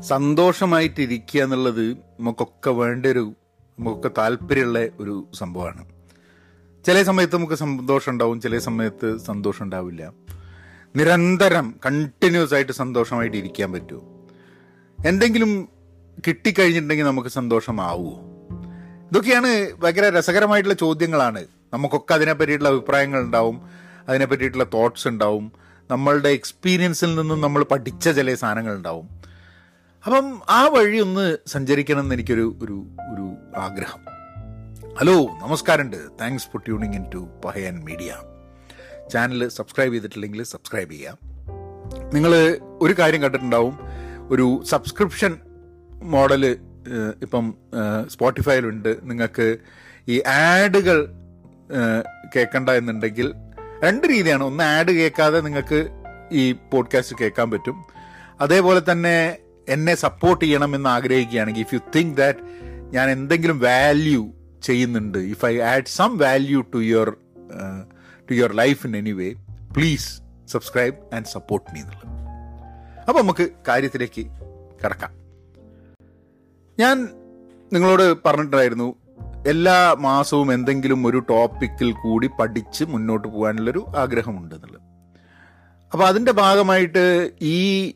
സന്തോഷമായിട്ടിരിക്കുക എന്നുള്ളത് നമുക്കൊക്കെ വേണ്ട ഒരു നമുക്കൊക്കെ താല്പര്യമുള്ള ഒരു സംഭവമാണ്. ചില സമയത്ത് നമുക്ക് സന്തോഷം ഉണ്ടാവും ചില സമയത്ത് സന്തോഷം ഉണ്ടാവില്ല. നിരന്തരം കണ്ടിന്യൂസ് ആയിട്ട് സന്തോഷമായിട്ട് ഇരിക്കാൻ പറ്റുമോ? എന്തെങ്കിലും കിട്ടിക്കഴിഞ്ഞിട്ടുണ്ടെങ്കിൽ നമുക്ക് സന്തോഷമാവുമോ? ഇതൊക്കെയാണ് ഭയങ്കര രസകരമായിട്ടുള്ള ചോദ്യങ്ങളാണ്. നമുക്കൊക്കെ അതിനെ പറ്റിയിട്ടുള്ള അഭിപ്രായങ്ങൾ ഉണ്ടാവും അതിനെ പറ്റിയിട്ടുള്ള തോട്ട്സ് ഉണ്ടാവും. നമ്മളുടെ എക്സ്പീരിയൻസിൽ നിന്നും നമ്മൾ പഠിച്ച ചില സാധനങ്ങൾ ഉണ്ടാവും. അപ്പം ആ വഴി ഒന്ന് സഞ്ചരിക്കണം എന്ന് എനിക്കൊരു ഒരു ഒരു ആഗ്രഹം. ഹലോ നമസ്കാരമുണ്ട്. Thanks for tuning in to Pahayan Media channel subscribe ചെയ്തിട്ടില്ലെങ്കിൽ സബ്സ്ക്രൈബ് ചെയ്യാം. നിങ്ങൾ ഒരു കാര്യം കണ്ടിട്ടുണ്ടാവും. ഒരു സബ്സ്ക്രിപ്ഷൻ മോഡൽ ഇപ്പം സ്പോട്ടിഫൈയിലുണ്ട് നിങ്ങൾക്ക് ഈ ആഡുകൾ കേൾക്കണ്ട എന്നുണ്ടെങ്കിൽ രണ്ട് രീതിയാണ്. ഒന്ന് ആഡ് കേൾക്കാതെ നിങ്ങൾക്ക് ഈ പോഡ്കാസ്റ്റ് കേൾക്കാൻ പറ്റും. അതേപോലെ തന്നെ എന്നെ സപ്പോർട്ട് ചെയ്യണം എന്ന് ആഗ്രഹിക്കുകയാണെങ്കിൽ ഇഫ് യു തിങ്ക് ദാറ്റ് ഞാൻ എന്തെങ്കിലും വാല്യൂ ചെയ്യുന്നുണ്ട് if I add some value to your to your life in any way please subscribe and support me എന്നുള്ളത്. അപ്പോൾ നമുക്ക് കാര്യത്തിലേക്ക് കിടക്കാം. ഞാൻ നിങ്ങളോട് പറഞ്ഞിട്ടുണ്ടായിരുന്നു എല്ലാ മാസവും എന്തെങ്കിലും ഒരു ടോപ്പിക്കിൽ കൂടി പഠിച്ച് മുന്നോട്ട് പോകാനുള്ളൊരു ആഗ്രഹമുണ്ട് എന്നുള്ളത് അപ്പോൾ അതിന്റെ ഭാഗമായിട്ട് ഈ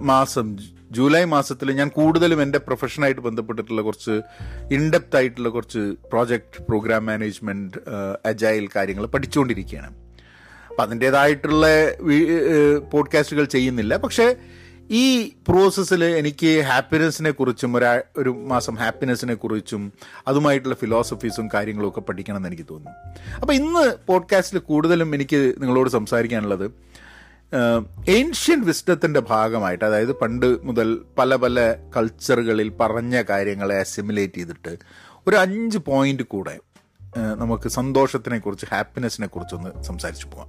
മാസം ജൂലൈ മാസത്തിൽ ഞാൻ കൂടുതലും എന്റെ പ്രൊഫഷനായിട്ട് ബന്ധപ്പെട്ടിട്ടുള്ള കുറച്ച് ഇൻഡെപ്ത് ആയിട്ടുള്ള കുറച്ച് പ്രോജക്റ്റ് പ്രോഗ്രാം മാനേജ്മെന്റ് അജൈൽ കാര്യങ്ങൾ പഠിച്ചുകൊണ്ടിരിക്കുകയാണ് അപ്പം അതിന്റേതായിട്ടുള്ള പോഡ്കാസ്റ്റുകൾ ചെയ്യുന്നില്ല. പക്ഷേ ഈ പ്രോസസ്സിൽ എനിക്ക് ഹാപ്പിനെസ്സിനെ കുറിച്ചും ഒരാ ഒരു മാസം ഹാപ്പിനെസ്സിനെ കുറിച്ചും അതുമായിട്ടുള്ള ഫിലോസഫീസും കാര്യങ്ങളും ഒക്കെ പഠിക്കണം എന്ന് എനിക്ക് തോന്നുന്നു. അപ്പോൾ ഇന്ന് പോഡ്കാസ്റ്റിൽ കൂടുതലും എനിക്ക് നിങ്ങളോട് സംസാരിക്കാനുള്ളത് ഏൻഷ്യൻ വിസ്ഡത്തിന്റെ ഭാഗമായിട്ട് അതായത് പണ്ട് മുതൽ പല പല കൾച്ചറുകളിൽ പറഞ്ഞ കാര്യങ്ങളെ അസിമുലേറ്റ് ചെയ്തിട്ട് ഒരു അഞ്ച് പോയിന്റ് കൂടെ നമുക്ക് സന്തോഷത്തിനെ കുറിച്ച് ഹാപ്പിനെസ്സിനെ കുറിച്ചൊന്ന് സംസാരിച്ചു പോവാം.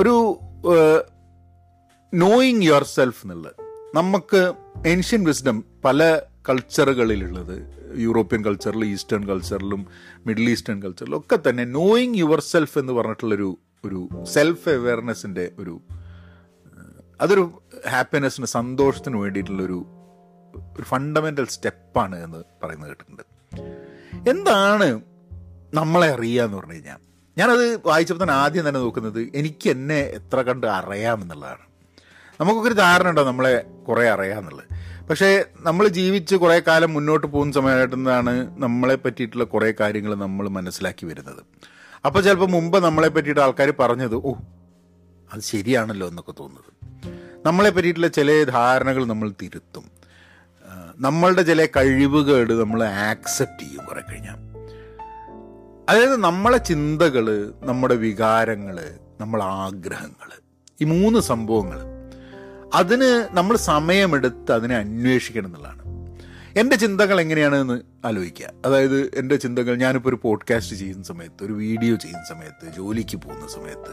ഒരു നോയിങ് യുവർ സെൽഫ് എന്നുള്ളത്. നമുക്ക് ഏൻഷ്യൻ വിസ്ഡം പല കൾച്ചറുകളിലുള്ളത് യൂറോപ്യൻ കൾച്ചറിലും ഈസ്റ്റേൺ കൾച്ചറിലും മിഡിൽ ഈസ്റ്റേൺ കൾച്ചറിലും ഒക്കെ തന്നെ നോയിങ് യുവർ സെൽഫ് എന്ന് പറഞ്ഞിട്ടുള്ളൊരു ഒരു സെൽഫ് അവെയർനെസ്സിന്റെ ഒരു അതൊരു ഹാപ്പിനെസ്സിന് സന്തോഷത്തിന് വേണ്ടിയിട്ടുള്ളൊരു ഒരു ഫണ്ടമെന്റൽ സ്റ്റെപ്പാണ് എന്ന് പറയുന്നത് കേട്ടിട്ടുണ്ട്. എന്താണ് നമ്മളെ അറിയുക എന്ന് പറഞ്ഞു കഴിഞ്ഞാൽ ഞാനത് വായിച്ചപ്പോൾ തന്നെ ആദ്യം തന്നെ നോക്കുന്നത് എനിക്ക് എന്നെ എത്ര കണ്ട് അറിയാമെന്നുള്ളതാണ് നമുക്കൊക്കെ ഒരു ധാരണ ഉണ്ടോ നമ്മളെ കുറേ അറിയാമെന്നുള്ളത് പക്ഷേ നമ്മൾ ജീവിച്ച് കുറേ കാലം മുന്നോട്ട് പോകുന്ന സമയമായിട്ടാണ് നമ്മളെ പറ്റിയിട്ടുള്ള കുറേ കാര്യങ്ങൾ നമ്മൾ മനസ്സിലാക്കി വരുന്നത്. അപ്പോൾ ചിലപ്പോൾ മുമ്പ് നമ്മളെ പറ്റിയിട്ട് ആൾക്കാർ പറഞ്ഞത് ഓ അത് ശരിയാണല്ലോ എന്നൊക്കെ തോന്നുന്നത്. നമ്മളെ പറ്റിയിട്ടുള്ള ചില ധാരണകൾ നമ്മൾ തിരുത്തും. നമ്മളുടെ ചില കഴിവുകേട് നമ്മൾ ആക്സെപ്റ്റ് ചെയ്യും കുറെ കഴിഞ്ഞാൽ അതായത് നമ്മളെ ചിന്തകൾ നമ്മുടെ വികാരങ്ങൾ നമ്മളെ ആഗ്രഹങ്ങൾ ഈ മൂന്ന് സംഭവങ്ങൾ അതിന് നമ്മൾ സമയമെടുത്ത് അതിനെ അന്വേഷിക്കണം എന്നുള്ളതാണ്. എന്റെ ചിന്തകൾ എങ്ങനെയാണെന്ന് ആലോചിക്കുക. അതായത് എന്റെ ചിന്തകൾ ഞാനിപ്പോൾ ഒരു പോഡ്കാസ്റ്റ് ചെയ്യുന്ന സമയത്ത് ഒരു വീഡിയോ ചെയ്യുന്ന സമയത്ത് ജോലിക്ക് പോകുന്ന സമയത്ത്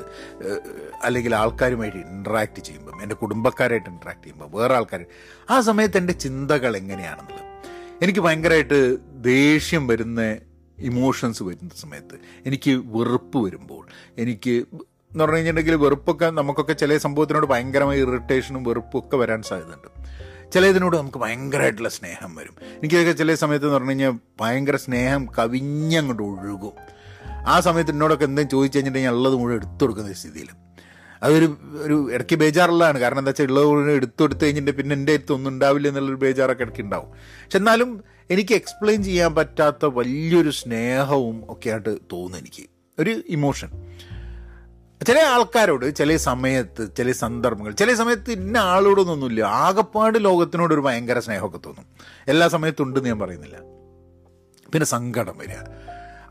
അല്ലെങ്കിൽ ആൾക്കാരുമായിട്ട് ഇൻട്രാക്ട് ചെയ്യുമ്പം എന്റെ കുടുംബക്കാരായിട്ട് ഇൻട്രാക്ട് ചെയ്യുമ്പോൾ വേറെ ആൾക്കാർ ആ സമയത്ത് എന്റെ ചിന്തകൾ എങ്ങനെയാണെന്നുള്ളത്. എനിക്ക് ഭയങ്കരമായിട്ട് ദേഷ്യം വരുന്ന ഇമോഷൻസ് വരുന്ന സമയത്ത് എനിക്ക് വെറുപ്പ് വരുമ്പോൾ എനിക്ക് എന്ന് പറഞ്ഞു കഴിഞ്ഞിട്ടുണ്ടെങ്കിൽ വെറുപ്പൊക്കെ നമുക്കൊക്കെ ചില സംഭവത്തിനോട് ഭയങ്കരമായി ഇറിറ്റേഷനും വെറുപ്പും ഒക്കെ വരാൻ സാധ്യതയുണ്ട്. ചിലതിനോട് നമുക്ക് ഭയങ്കരമായിട്ടുള്ള സ്നേഹം വരും. എനിക്കൊക്കെ ചില സമയത്ത് എന്ന് പറഞ്ഞു കഴിഞ്ഞാൽ ഭയങ്കര സ്നേഹം കവിഞ്ഞങ്ങോട്ട് ഒഴുകും. ആ സമയത്ത് എന്നോടൊക്കെ എന്തെങ്കിലും ചോദിച്ചു കഴിഞ്ഞിട്ടുണ്ടെങ്കിൽ ഉള്ളത് മുഴുവൻ എടുത്തു കൊടുക്കുന്ന സ്ഥിതിയിൽ. അതൊരു ഒരു ഇടയ്ക്ക് ബേജാറുള്ളതാണ്. കാരണം എന്താ വെച്ചാൽ ഉള്ളത് മുഴുവൻ എടുത്തു കൊടുത്തു കഴിഞ്ഞിട്ട് പിന്നെ എന്റെ അടുത്ത് ഒന്നും ഉണ്ടാവില്ല എന്നുള്ളൊരു ബേജാറൊക്കെ ഇടയ്ക്ക് ഉണ്ടാവും. പക്ഷെ എന്നാലും എനിക്ക് എക്സ്പ്ലെയിൻ ചെയ്യാൻ പറ്റാത്ത വലിയൊരു സ്നേഹവും ഒക്കെ ആയിട്ട് തോന്നുന്നു എനിക്ക്. ഒരു ഇമോഷൻ ചില ആൾക്കാരോട് ചില സമയത്ത് ചില സന്ദർഭങ്ങൾ ചില സമയത്ത് ഇന്ന ആളോടൊന്നൊന്നുമില്ല. ആകപ്പാട് ലോകത്തിനോട് ഒരു ഭയങ്കര സ്നേഹമൊക്കെ തോന്നും. എല്ലാ സമയത്തും ഉണ്ടെന്ന് ഞാൻ പറയുന്നില്ല. പിന്നെ സങ്കടം വരിക.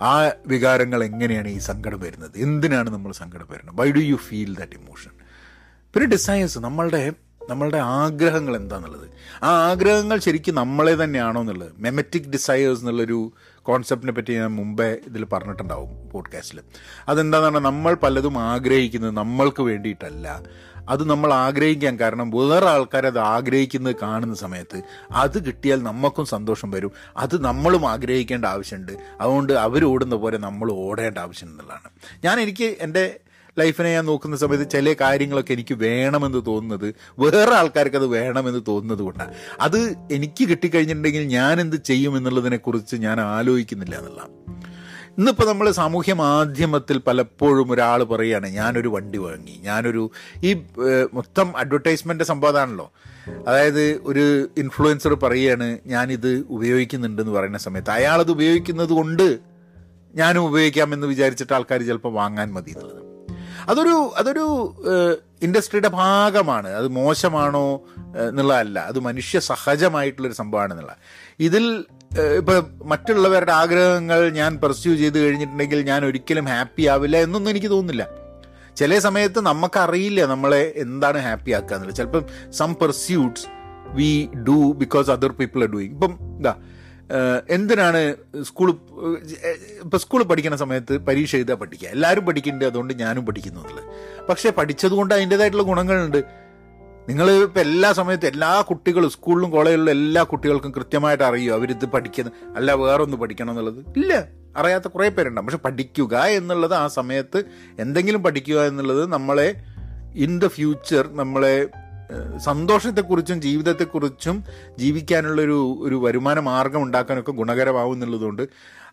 ആ വികാരങ്ങൾ എങ്ങനെയാണ് ഈ സങ്കടം വരുന്നത്? എന്തിനാണ് നമ്മൾ സങ്കടം വരുന്നത് why do you feel that emotion പിന്നെ ഡിസൈൻസ് നമ്മളുടെ നമ്മളുടെ ആഗ്രഹങ്ങൾ എന്താണെന്നുള്ളത് ആ ആഗ്രഹങ്ങൾ ശരിക്കും നമ്മളെ തന്നെയാണോ എന്നുള്ളത്? മെമറ്റിക് ഡിസയേഴ്സ് എന്നുള്ളൊരു കോൺസെപ്റ്റിനെ പറ്റി ഞാൻ മുമ്പേ ഇതിൽ പറഞ്ഞിട്ടുണ്ടാവും പോഡ്കാസ്റ്റിൽ അതെന്താന്ന് പറഞ്ഞാൽ നമ്മൾ പലതും ആഗ്രഹിക്കുന്നത് നമ്മൾക്ക് വേണ്ടിയിട്ടല്ല. അത് നമ്മൾ ആഗ്രഹിക്കാൻ കാരണം വേറെ ആൾക്കാർ അത് ആഗ്രഹിക്കുന്നത് കാണുന്ന സമയത്ത് അത് കിട്ടിയാൽ നമുക്കും സന്തോഷം വരും. അത് നമ്മളും ആഗ്രഹിക്കേണ്ട ആവശ്യമുണ്ട്. അതുകൊണ്ട് അവർ ഓടുന്ന പോലെ നമ്മൾ ഓടേണ്ട ആവശ്യം എന്നുള്ളതാണ്. ഞാൻ എനിക്ക് എന്റെ ലൈഫിനെ ഞാൻ നോക്കുന്ന സമയത്ത് ചില കാര്യങ്ങളൊക്കെ എനിക്ക് വേണമെന്ന് തോന്നുന്നത് വേറെ ആൾക്കാർക്ക് അത് വേണമെന്ന് തോന്നുന്നത് കൊണ്ടാണ് അത് എനിക്ക് കിട്ടിക്കഴിഞ്ഞിട്ടുണ്ടെങ്കിൽ ഞാൻ എന്ത് ചെയ്യും എന്നുള്ളതിനെ കുറിച്ച് ഞാൻ ആലോചിക്കുന്നില്ല എന്നുള്ളതാണ് ഇന്നിപ്പോൾ നമ്മൾ സാമൂഹ്യ മാധ്യമത്തിൽ പലപ്പോഴും ഒരാൾ പറയുകയാണ് ഞാനൊരു വണ്ടി വാങ്ങി ഞാനൊരു ഈ മൊത്തം അഡ്വർടൈസ്മെന്റ് സംഭവമാണല്ലോ. അതായത് ഒരു ഇൻഫ്ലുവൻസർ പറയുകയാണ് ഞാനിത് ഉപയോഗിക്കുന്നുണ്ടെന്ന് പറയുന്ന സമയത്ത്. അയാളത് ഉപയോഗിക്കുന്നത് കൊണ്ട് ഞാനും ഉപയോഗിക്കാമെന്ന് വിചാരിച്ചിട്ട് ആൾക്കാർ ചിലപ്പോൾ വാങ്ങാൻ മതി എന്നുള്ളത്. അതൊരു അതൊരു ഇൻഡസ്ട്രിയുടെ ഭാഗമാണ്. അത് മോശമാണോ എന്നുള്ളതല്ല. അത് മനുഷ്യ സഹജമായിട്ടുള്ളൊരു സംഭവമാണെന്നുള്ള ഇതിൽ ഇപ്പം മറ്റുള്ളവരുടെ ആഗ്രഹങ്ങൾ ഞാൻ പെർസ്യൂ ചെയ്ത് കഴിഞ്ഞിട്ടുണ്ടെങ്കിൽ ഞാൻ ഒരിക്കലും ഹാപ്പി ആവില്ല എന്നൊന്നും എനിക്ക് തോന്നുന്നില്ല. ചില സമയത്ത് നമുക്കറിയില്ല നമ്മളെ എന്താണ് ഹാപ്പി ആക്കുക എന്നുള്ളത്. ചിലപ്പം some pursuits we do because other people are doing ഇപ്പം ഏഹ് എന്തിനാണ് സ്കൂൾ ഇപ്പം സ്കൂളിൽ പഠിക്കുന്ന സമയത്ത് പരീക്ഷ എഴുതാൻ പഠിക്കുക. എല്ലാവരും പഠിക്കുന്നുണ്ട് അതുകൊണ്ട് ഞാനും പഠിക്കുന്നു എന്നുള്ളത്. പക്ഷേ പഠിച്ചത് കൊണ്ട് അതിന്റെതായിട്ടുള്ള ഗുണങ്ങളുണ്ട്. നിങ്ങൾ ഇപ്പം എല്ലാ സമയത്തും എല്ലാ കുട്ടികളും സ്കൂളിലും കോളേജിലും എല്ലാ കുട്ടികൾക്കും കൃത്യമായിട്ട് അറിയുമോ? അവരിത് പഠിക്കുന്ന അല്ല വേറൊന്ന് പഠിക്കണം എന്നുള്ളത്? ഇല്ല. അറിയാത്ത കുറേ പേരുണ്ടാവും. പക്ഷെ പഠിക്കുക എന്നുള്ളത് ആ സമയത്ത് എന്തെങ്കിലും പഠിക്കുക എന്നുള്ളത് നമ്മളെ ഇൻ ദ ഫ്യൂച്ചർ നമ്മളെ സന്തോഷത്തെക്കുറിച്ചും ജീവിതത്തെക്കുറിച്ചും ജീവിക്കാനുള്ളൊരു ഒരു വരുമാന മാർഗം ഉണ്ടാക്കാനൊക്കെ ഗുണകരമാവും എന്നുള്ളതുകൊണ്ട്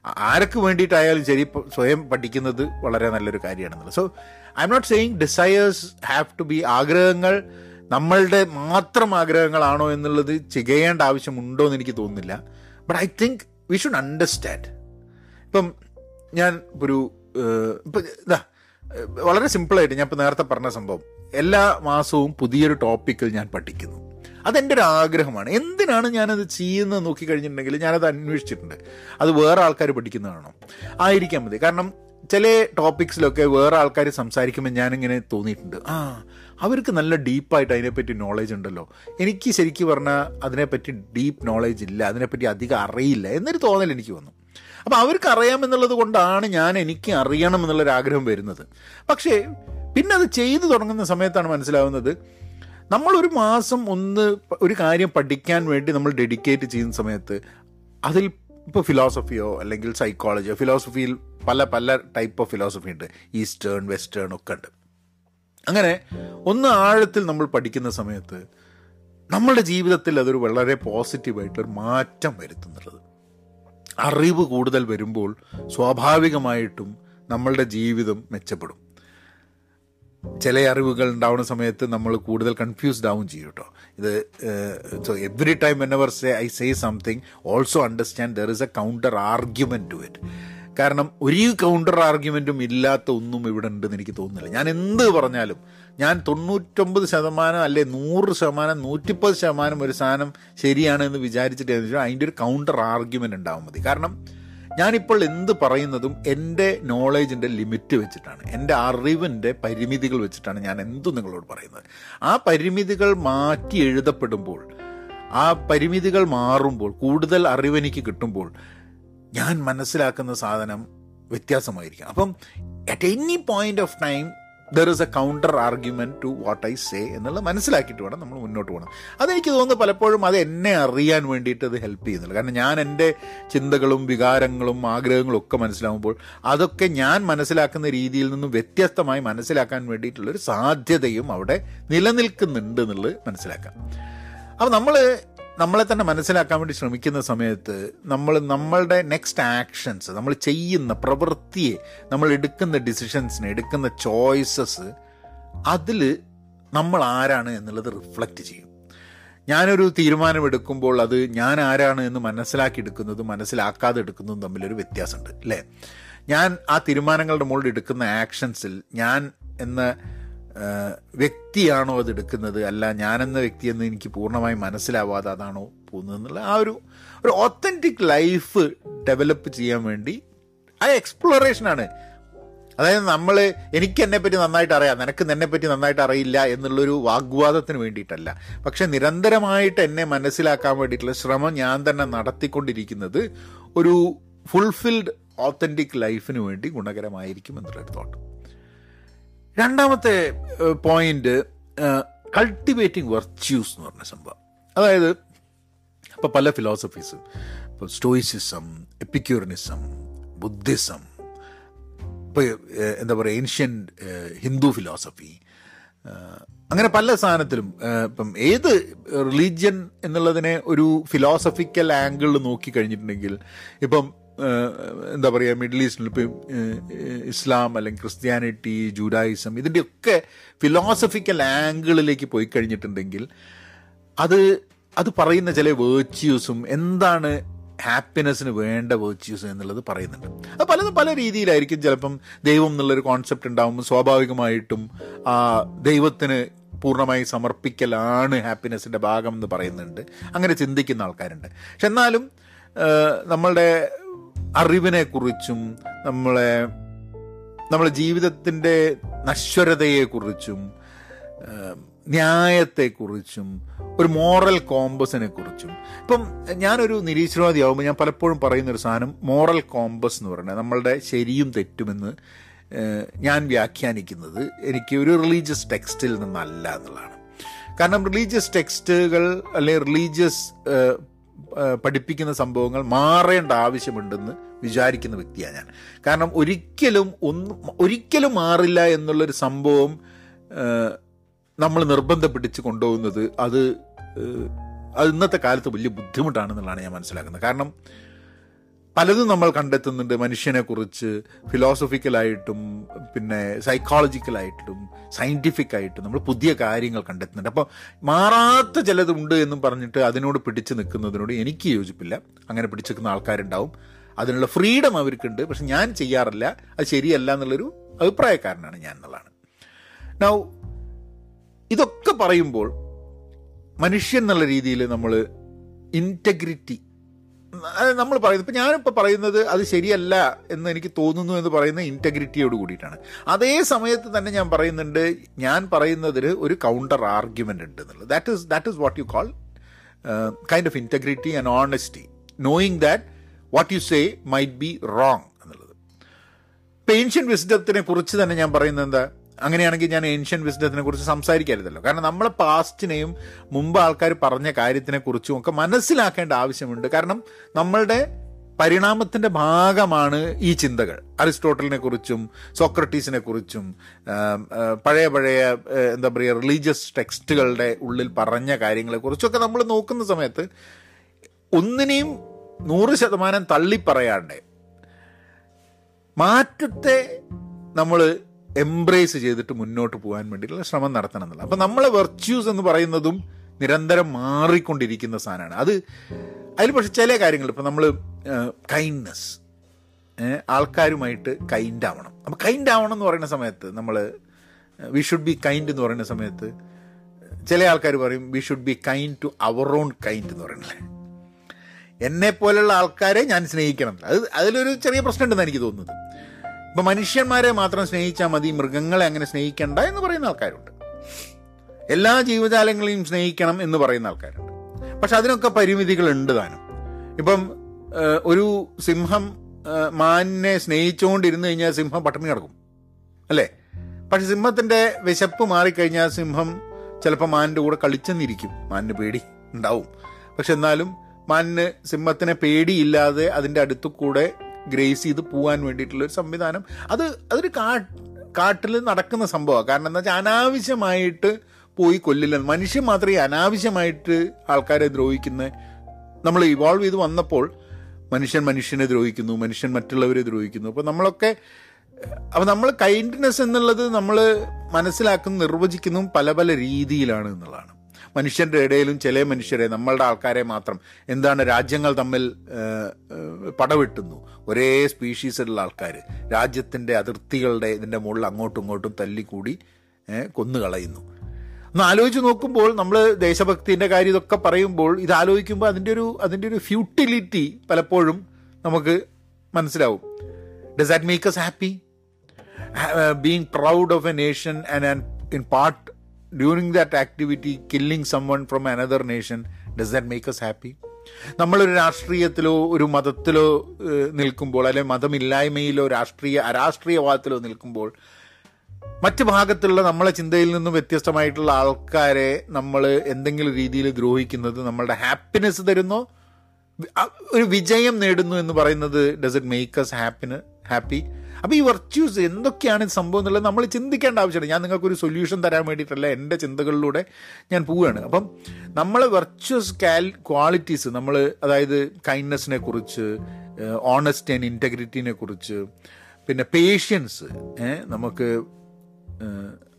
ആർക്ക് വേണ്ടിയിട്ടായാലും ശരി സ്വയം പഠിക്കുന്നത് വളരെ നല്ലൊരു കാര്യമാണെന്നുള്ളത്. So I am not saying desires have to be ആഗ്രഹങ്ങൾ നമ്മളുടെ മാത്രം ആഗ്രഹങ്ങളാണോ എന്നുള്ളത് ചെയ്യേണ്ട ആവശ്യമുണ്ടോ എന്ന് എനിക്ക് തോന്നുന്നില്ല. But I think we should understand ഇപ്പം ഞാൻ ഒരു ഇപ്പം ഇതാ വളരെ സിമ്പിളായിട്ട് ഞാൻ ഇപ്പം നേരത്തെ പറഞ്ഞ സംഭവം. എല്ലാ മാസവും പുതിയൊരു ടോപ്പിക്കിൽ ഞാൻ പഠിക്കുന്നു. അതെന്റെ ഒരു ആഗ്രഹമാണ് എന്തിനാണ് ഞാനത് ചെയ്യുന്നത് നോക്കിക്കഴിഞ്ഞിട്ടുണ്ടെങ്കിൽ ഞാനത് അന്വേഷിച്ചിട്ടുണ്ട്. അത് വേറെ ആൾക്കാർ പഠിക്കുന്നതാണോ? ആയിരിക്കാൻ മതി. കാരണം ചില ടോപ്പിക്സിലൊക്കെ വേറെ ആൾക്കാർ സംസാരിക്കുമ്പോൾ ഞാനിങ്ങനെ തോന്നിയിട്ടുണ്ട്. ആ അവർക്ക് നല്ല ഡീപ്പായിട്ട് അതിനെപ്പറ്റി നോളേജ് ഉണ്ടല്ലോ. എനിക്ക് ശരിക്കും പറഞ്ഞാൽ അതിനെപ്പറ്റി ഡീപ്പ് നോളേജ് ഇല്ല. അതിനെപ്പറ്റി അധികം അറിയില്ല എന്നൊരു തോന്നൽ എനിക്ക് വന്നു. അപ്പം അവർക്ക് അറിയാമെന്നുള്ളത് കൊണ്ടാണ് ഞാൻ എനിക്ക് അറിയണം എന്നുള്ളൊരു ആഗ്രഹം വരുന്നത്. പക്ഷേ പിന്നെ അത് ചെയ്തു തുടങ്ങുന്ന സമയത്താണ് മനസ്സിലാവുന്നത്. നമ്മളൊരു മാസം ഒന്ന് ഒരു കാര്യം പഠിക്കാൻ വേണ്ടി നമ്മൾ ഡെഡിക്കേറ്റ് ചെയ്യുന്ന സമയത്ത് അതിൽ ഇപ്പോൾ ഫിലോസഫിയോ അല്ലെങ്കിൽ സൈക്കോളജിയോ ഫിലോസഫിയിൽ പല പല ടൈപ്പ് ഓഫ് ഫിലോസഫി ഉണ്ട്. ഈസ്റ്റേൺ വെസ്റ്റേൺ ഒക്കെ ഉണ്ട്. അങ്ങനെ ഒന്ന് ആഴത്തിൽ നമ്മൾ പഠിക്കുന്ന സമയത്ത് നമ്മളുടെ ജീവിതത്തിൽ അതൊരു വളരെ പോസിറ്റീവായിട്ടൊരു മാറ്റം വരുത്തുന്നുള്ളത് അറിവ് കൂടുതൽ വരുമ്പോൾ സ്വാഭാവികമായിട്ടും നമ്മളുടെ ജീവിതം മെച്ചപ്പെടും. ചില അറിവുകൾ ഉണ്ടാവുന്ന സമയത്ത് നമ്മൾ കൂടുതൽ കൺഫ്യൂസ്ഡ് ആവും ചെയ്യും കേട്ടോ. ഇത് so every time ever say I say something also understand there is a counter argument to it കാരണം ഒരു കൗണ്ടർ ആർഗ്യുമെന്റും ഇല്ലാത്ത ഒന്നും ഇവിടെ ഉണ്ടെന്ന് എനിക്ക് തോന്നുന്നില്ല. ഞാൻ എന്ത് പറഞ്ഞാലും ഞാൻ തൊണ്ണൂറ്റൊമ്പത് ശതമാനം അല്ലെ നൂറ് ശതമാനം നൂറ്റിപ്പത് ശതമാനം ഒരു സാധനം ശരിയാണ് എന്ന് വിചാരിച്ചിട്ട് അതിന്റെ ഒരു കൗണ്ടർ ആർഗ്യുമെന്റ് ഉണ്ടാവാൻ മതി. കാരണം ഞാനിപ്പോൾ എന്ത് പറയുന്നതും എന്റെ നോളേജിന്റെ ലിമിറ്റ് വെച്ചിട്ടാണ്. എന്റെ അറിവിന്റെ പരിമിതികൾ വെച്ചിട്ടാണ് ഞാൻ എന്തും നിങ്ങളോട് പറയുന്നത്. ആ പരിമിതികൾ മാറ്റി എഴുതപ്പെടുമ്പോൾ ആ പരിമിതികൾ മാറുമ്പോൾ കൂടുതൽ അറിവെനിക്ക് കിട്ടുമ്പോൾ ഞാൻ മനസ്സിലാക്കുന്ന സാധനം വ്യത്യാസമായിരിക്കും. അപ്പം at any point of time there is a counter argument to what I say എന്നുള്ളത് മനസ്സിലാക്കിയിട്ട് വേണം നമ്മൾ മുന്നോട്ട് പോകണം. അതെനിക്ക് തോന്നുന്നു പലപ്പോഴും അത് എന്നെ അറിയാൻ വേണ്ടിയിട്ട് അത് ഹെൽപ്പ് ചെയ്യുന്നില്ല കാരണം ഞാൻ എന്റെ ചിന്തകളും വികാരങ്ങളും ആഗ്രഹങ്ങളും ഒക്കെ മനസ്സിലാകുമ്പോൾ അതൊക്കെ ഞാൻ മനസ്സിലാക്കുന്ന രീതിയിൽ നിന്നും വ്യത്യസ്തമായി മനസ്സിലാക്കാൻ വേണ്ടിയിട്ടുള്ളൊരു സാധ്യതയും അവിടെ നിലനിൽക്കുന്നുണ്ട് എന്നുള്ളത് മനസ്സിലാക്കാം. അപ്പോൾ നമ്മൾ നമ്മളെ തന്നെ മനസ്സിലാക്കാൻ വേണ്ടി ശ്രമിക്കുന്ന സമയത്ത് നമ്മൾ നമ്മളുടെ നെക്സ്റ്റ് ആക്ഷൻസ് നമ്മൾ ചെയ്യുന്ന പ്രവൃത്തിയെ നമ്മൾ എടുക്കുന്ന ഡിസിഷൻസിനെ എടുക്കുന്ന ചോയ്സസ് അതിൽ നമ്മൾ ആരാണ് എന്നുള്ളത് റിഫ്ലക്റ്റ് ചെയ്യും. ഞാനൊരു തീരുമാനമെടുക്കുമ്പോൾ അത് ഞാൻ ആരാണ് എന്ന് മനസ്സിലാക്കി എടുക്കുന്നതും മനസ്സിലാക്കാതെ എടുക്കുന്നതും തമ്മിലൊരു വ്യത്യാസമുണ്ട് അല്ലേ? ഞാൻ ആ തീരുമാനങ്ങളുടെ മുകളിൽ എടുക്കുന്ന ആക്ഷൻസിൽ ഞാൻ എന്ന വ്യക്തിയാണോ അതെടുക്കുന്നത് അല്ല ഞാനെന്ന വ്യക്തി എന്ന് എനിക്ക് പൂർണമായി മനസ്സിലാവാതെ അതാണോ പോകുന്നത് എന്നുള്ള ആ ഒരു ഒരു ഒത്തന്റിക് ലൈഫ് ഡെവലപ്പ് ചെയ്യാൻ വേണ്ടി ആ എക്സ്പ്ലോറേഷനാണ് അതായത് നമ്മൾ എനിക്ക് എന്നെ പറ്റി നന്നായിട്ട് അറിയാം നിനക്ക് എന്നെ പറ്റി നന്നായിട്ട് അറിയില്ല എന്നുള്ളൊരു വാഗ്വാദത്തിന് വേണ്ടിയിട്ടല്ല. പക്ഷെ നിരന്തരമായിട്ട് എന്നെ മനസ്സിലാക്കാൻ വേണ്ടിയിട്ടുള്ള ശ്രമം ഞാൻ തന്നെ നടത്തിക്കൊണ്ടിരിക്കുന്നത് ഒരു ഫുൾഫിൽഡ് ഓത്തന്റിക് ലൈഫിന് വേണ്ടി ഗുണകരമായിരിക്കും എന്നുള്ളൊരു തോട്ട് രണ്ടാമത്തെ പോയിന്റ് കൾട്ടിവേറ്റിംഗ് വെർച്യൂസ് എന്ന് പറഞ്ഞ സംഭവം. അതായത് ഇപ്പോൾ പല ഫിലോസഫീസും ഇപ്പോൾ സ്റ്റോയിസിസം എപ്പിക്യൂറിനിസം ബുദ്ധിസം ഇപ്പോൾ എന്താ പറയുക ഏൻഷ്യൻ ഹിന്ദു ഫിലോസഫി അങ്ങനെ പല സാധനത്തിലും ഇപ്പം ഏത് റിലീജിയൻ എന്നുള്ളതിനെ ഒരു ഫിലോസഫിക്കൽ ആംഗിളിൽ നോക്കി കഴിഞ്ഞിട്ടുണ്ടെങ്കിൽ ഇപ്പം എന്താ പറയുക മിഡിൽ ഈസ്റ്റിൽ ഇപ്പം ഇസ്ലാം അല്ലെങ്കിൽ ക്രിസ്ത്യാനിറ്റി ജൂഡായിസം ഇതിന്റെയൊക്കെ ഫിലോസഫിക്കൽ ആംഗിളിലേക്ക് പോയി കഴിഞ്ഞിട്ടുണ്ടെങ്കിൽ അത് അത് പറയുന്ന ചില വേർച്യൂസും എന്താണ് ഹാപ്പിനെസ്സിന് വേണ്ട വേർച്യൂസ് എന്നുള്ളത് പറയുന്നുണ്ട്. അത് പലതും പല രീതിയിലായിരിക്കും. ചിലപ്പം ദൈവം എന്നുള്ളൊരു കോൺസെപ്റ്റ് ഉണ്ടാകുമ്പോൾ സ്വാഭാവികമായിട്ടും ആ ദൈവത്തിന് പൂർണമായി സമർപ്പിക്കലാണ് ഹാപ്പിനെസ്സിന്റെ ഭാഗം എന്ന് പറയുന്നുണ്ട്. അങ്ങനെ ചിന്തിക്കുന്ന ആൾക്കാരുണ്ട്. പക്ഷെ എന്നാലും നമ്മളുടെ അറിവിനെക്കുറിച്ചും നമ്മളെ നമ്മളെ ജീവിതത്തിന്റെ നശ്വരതയെക്കുറിച്ചും ന്യായത്തെക്കുറിച്ചും ഒരു മോറൽ കോമ്പസിനെ കുറിച്ചും ഇപ്പം ഞാനൊരു നിരീശ്വരവാദിയാവുമ്പോൾ ഞാൻ പലപ്പോഴും പറയുന്നൊരു സാധനം മോറൽ കോമ്പസ് എന്ന് പറയുന്നത് നമ്മളുടെ ശരിയും തെറ്റുമെന്ന് ഞാൻ വ്യാഖ്യാനിക്കുന്നത് എനിക്ക് ഒരു റിലീജിയസ് ടെക്സ്റ്റിൽ നിന്നല്ല എന്നുള്ളതാണ്. കാരണം റിലീജിയസ് ടെക്സ്റ്റുകൾ അല്ലെങ്കിൽ റിലീജിയസ് പഠിപ്പിക്കുന്ന സംഭവങ്ങൾ മാറേണ്ട ആവശ്യമുണ്ടെന്ന് വിചാരിക്കുന്ന വ്യക്തിയാണ് ഞാൻ. കാരണം ഒരിക്കലും ഒന്നും ഒരിക്കലും മാറില്ല എന്നുള്ളൊരു സംഭവം നമ്മൾ നിർബന്ധം കൊണ്ടുപോകുന്നത് അത് അത് ഇന്നത്തെ കാലത്ത് വലിയ ബുദ്ധിമുട്ടാണെന്നുള്ളതാണ് ഞാൻ മനസ്സിലാക്കുന്നത്. കാരണം പലതും നമ്മൾ കണ്ടെത്തുന്നുണ്ട് മനുഷ്യനെക്കുറിച്ച് ഫിലോസഫിക്കലായിട്ടും പിന്നെ സൈക്കോളജിക്കലായിട്ടും സയന്റിഫിക് ആയിട്ടും നമ്മൾ പുതിയ കാര്യങ്ങൾ കണ്ടെത്തുന്നുണ്ട്. അപ്പോൾ മാറാത്ത ചിലതുണ്ട് എന്നും പറഞ്ഞിട്ട് അതിനോട് പിടിച്ചു നിൽക്കുന്നതിനോട് എനിക്ക് യോജിപ്പില്ല. അങ്ങനെ പിടിച്ചു നിൽക്കുന്ന ആൾക്കാരുണ്ടാവും. അതിനുള്ള ഫ്രീഡം അവർക്കുണ്ട്. പക്ഷെ ഞാൻ ചെയ്യാറില്ല. അത് ശരിയല്ല എന്നുള്ളൊരു അഭിപ്രായക്കാരനാണ് ഞാൻ എന്നുള്ളതാണ്. നൗ ഇതൊക്കെ പറയുമ്പോൾ മനുഷ്യൻ എന്നുള്ള രീതിയിൽ നമ്മൾ ഇന്റഗ്രിറ്റി നമ്മൾ പറയുന്നത്. ഇപ്പം ഞാനിപ്പോൾ പറയുന്നത് അത് ശരിയല്ല എന്ന് എനിക്ക് തോന്നുന്നു എന്ന് പറയുന്ന ഇന്റഗ്രിറ്റിയോട് കൂടിയിട്ടാണ്. അതേ സമയത്ത് തന്നെ ഞാൻ പറയുന്നുണ്ട് ഞാൻ പറയുന്നതിന് ഒരു കൗണ്ടർ ആർഗ്യുമെന്റ് ഉണ്ട് എന്നുള്ളത്. That is that is what you call kind of integrity and honesty knowing that what you say might be wrong എന്നുള്ളത്. ഇപ്പം ഏൻഷ്യൻ വിസ്ഡത്തിനെ കുറിച്ച് തന്നെ ഞാൻ പറയുന്നത് എന്താ? അങ്ങനെയാണെങ്കിൽ ഞാൻ ഏൻഷ്യൻ വിസ്ഡത്തിനെ കുറിച്ച് സംസാരിക്കരുതല്ലോ. കാരണം നമ്മളെ പാസ്റ്റിനെയും മുമ്പ് ആൾക്കാർ പറഞ്ഞ കാര്യത്തിനെ കുറിച്ചും ഒക്കെ മനസ്സിലാക്കേണ്ട ആവശ്യമുണ്ട്. കാരണം നമ്മളുടെ പരിണാമത്തിന്റെ ഭാഗമാണ് ഈ ചിന്തകൾ. അരിസ്റ്റോട്ടലിനെ കുറിച്ചും സോക്രട്ടീസിനെ കുറിച്ചും പഴയ പഴയ എന്താ പറയുക റിലീജിയസ് ടെക്സ്റ്റുകളുടെ ഉള്ളിൽ പറഞ്ഞ കാര്യങ്ങളെക്കുറിച്ചൊക്കെ നമ്മൾ നോക്കുന്ന സമയത്ത് ഒന്നിനെയും നൂറ് ശതമാനം തള്ളിപ്പറയാണ്ട് മാറ്റത്തെ നമ്മൾ എംബ്രേസ് ചെയ്തിട്ട് മുന്നോട്ട് പോകാൻ വേണ്ടിയിട്ടുള്ള ശ്രമം നടത്തണം എന്നുള്ളത് അപ്പം നമ്മളെ വെർച്യൂസ് എന്ന് പറയുന്നതും നിരന്തരം മാറിക്കൊണ്ടിരിക്കുന്ന സാധനമാണ്. അത് അതിൽ പക്ഷെ ചില കാര്യങ്ങൾ ഇപ്പം നമ്മൾ കൈൻഡ്നെസ് ആൾക്കാരുമായിട്ട് കൈൻഡ് ആവണം. അപ്പം കൈൻഡ് ആവണം എന്ന് പറയുന്ന സമയത്ത് നമ്മൾ വി ഷുഡ് ബി കൈൻഡ് എന്ന് പറയുന്ന സമയത്ത് ചില ആൾക്കാർ പറയും we should be kind to our own kind എന്ന് പറയുന്നത്. എന്നെ പോലെയുള്ള ആൾക്കാരെ ഞാൻ സ്നേഹിക്കണം അത് അതിലൊരു ചെറിയ പ്രശ്നം ഉണ്ടെന്ന് എനിക്ക് തോന്നുന്നത്. ഇപ്പൊ മനുഷ്യന്മാരെ മാത്രം സ്നേഹിച്ചാൽ മതി മൃഗങ്ങളെ അങ്ങനെ സ്നേഹിക്കണ്ട എന്ന് പറയുന്ന ആൾക്കാരുണ്ട്. എല്ലാ ജീവജാലങ്ങളെയും സ്നേഹിക്കണം എന്ന് പറയുന്ന ആൾക്കാരുണ്ട്. പക്ഷെ അതിനൊക്കെ പരിമിതികൾ ഉണ്ട് താനും. ഇപ്പം ഒരു സിംഹം മാനിനെ സ്നേഹിച്ചുകൊണ്ടിരുന്നു കഴിഞ്ഞാൽ സിംഹം പട്ടിണി കിടക്കും. അല്ലേ? പക്ഷെ സിംഹത്തിന്റെ വിശപ്പ് മാറിക്കഴിഞ്ഞാൽ സിംഹം ചിലപ്പോൾ മാനിന്റെ കൂടെ കളിച്ചെന്നിരിക്കും. മാനിന് പേടി ഉണ്ടാവും. പക്ഷെ എന്നാലും മാനിന് സിംഹത്തിനെ പേടിയില്ലാതെ അതിന്റെ അടുത്തു കൂടെ ഗ്രേസ് ചെയ്ത് പോകാൻ വേണ്ടിയിട്ടുള്ള ഒരു സംവിധാനം. അത് അതൊരു കാ കാട്ടിൽ നടക്കുന്ന സംഭവമാണ് കാരണം എന്താ വെച്ചാൽ അനാവശ്യമായിട്ട് പോയി കൊല്ലില്ല. മനുഷ്യൻ മാത്രമേ അനാവശ്യമായിട്ട് ആൾക്കാരെ ദ്രോഹിക്കുന്ന നമ്മൾ ഇവോൾവ് ചെയ്ത് വന്നപ്പോൾ മനുഷ്യൻ മനുഷ്യനെ ദ്രോഹിക്കുന്നു മനുഷ്യൻ മറ്റുള്ളവരെ ദ്രോഹിക്കുന്നു. അപ്പോൾ നമ്മളൊക്കെ അപ്പോൾ നമ്മൾ കൈൻഡ്നെസ് എന്നുള്ളത് നമ്മൾ മനസ്സിലാക്കുന്ന നിർവചിക്കുന്നതും പല പല രീതിയിലാണ് എന്നുള്ളതാണ്. മനുഷ്യന്റെ ഇടയിലും ചില മനുഷ്യരെ നമ്മളുടെ ആൾക്കാരെ മാത്രം എന്താണ് രാജ്യങ്ങൾ തമ്മിൽ പടവെട്ടുന്നു. ഒരേ സ്പീഷീസിലുള്ള ആൾക്കാർ രാജ്യത്തിന്റെ അതിർത്തികളുടെ ഇതിന്റെ മുകളിൽ അങ്ങോട്ടും ഇങ്ങോട്ടും തല്ലിക്കൂടി കൊന്നുകളയുന്നു. ഒന്ന് ആലോചിച്ച് നോക്കുമ്പോൾ നമ്മൾ ദേശഭക്തിന്റെ കാര്യം ഇതൊക്കെ പറയുമ്പോൾ ഇത് ആലോചിക്കുമ്പോൾ അതിന്റെ ഒരു അതിന്റെ ഒരു ഫ്യൂട്ടിലിറ്റി പലപ്പോഴും നമുക്ക് മനസ്സിലാവും. Does that make us happy being proud of a nation and and in part during that activity killing someone from another nation does that make us happy നമ്മളൊരു രാഷ്ട്രീയത്തിലോ ഒരു മതത്തിലോ നിൽക്കുമ്പോൾ അല്ലെ മതമില്ലായ്മയിലോ രാഷ്ട്രീയ അരാഷ്ട്രീയവാദത്തിലോ നിൽക്കുമ്പോൾ മറ്റ് ഭാഗത്തുള്ള നമ്മളെ ചിന്തയിൽ നിന്നും വ്യത്യസ്തമായിട്ടുള്ള ആൾക്കാരെ നമ്മൾ എന്തെങ്കിലും രീതിയിൽ ദ്രോഹിക്കുന്നത് നമ്മളുടെ ഹാപ്പിനെസ് തരുന്നോ? ഒരു വിജയം നേടുന്നു എന്ന് പറയുന്നത് does it make us happy happy അപ്പോൾ ഈ വെർച്യൂസ് എന്തൊക്കെയാണ് സംഭവം എന്നുള്ളത് നമ്മൾ ചിന്തിക്കേണ്ട ആവശ്യമില്ല. ഞാൻ നിങ്ങൾക്കൊരു സൊല്യൂഷൻ തരാൻ വേണ്ടിയിട്ടല്ല എന്റെ ചിന്തകളിലൂടെ ഞാൻ പോവുകയാണ്. അപ്പം നമ്മൾ വെർച്വസ് കാൽ ക്വാളിറ്റീസ് നമ്മൾ അതായത് കൈൻഡ്നെസ്സിനെ കുറിച്ച് ഓണസ്റ്റി ആൻഡ് ഇന്റഗ്രിറ്റിനെ കുറിച്ച് പിന്നെ പേഷ്യൻസ് നമുക്ക്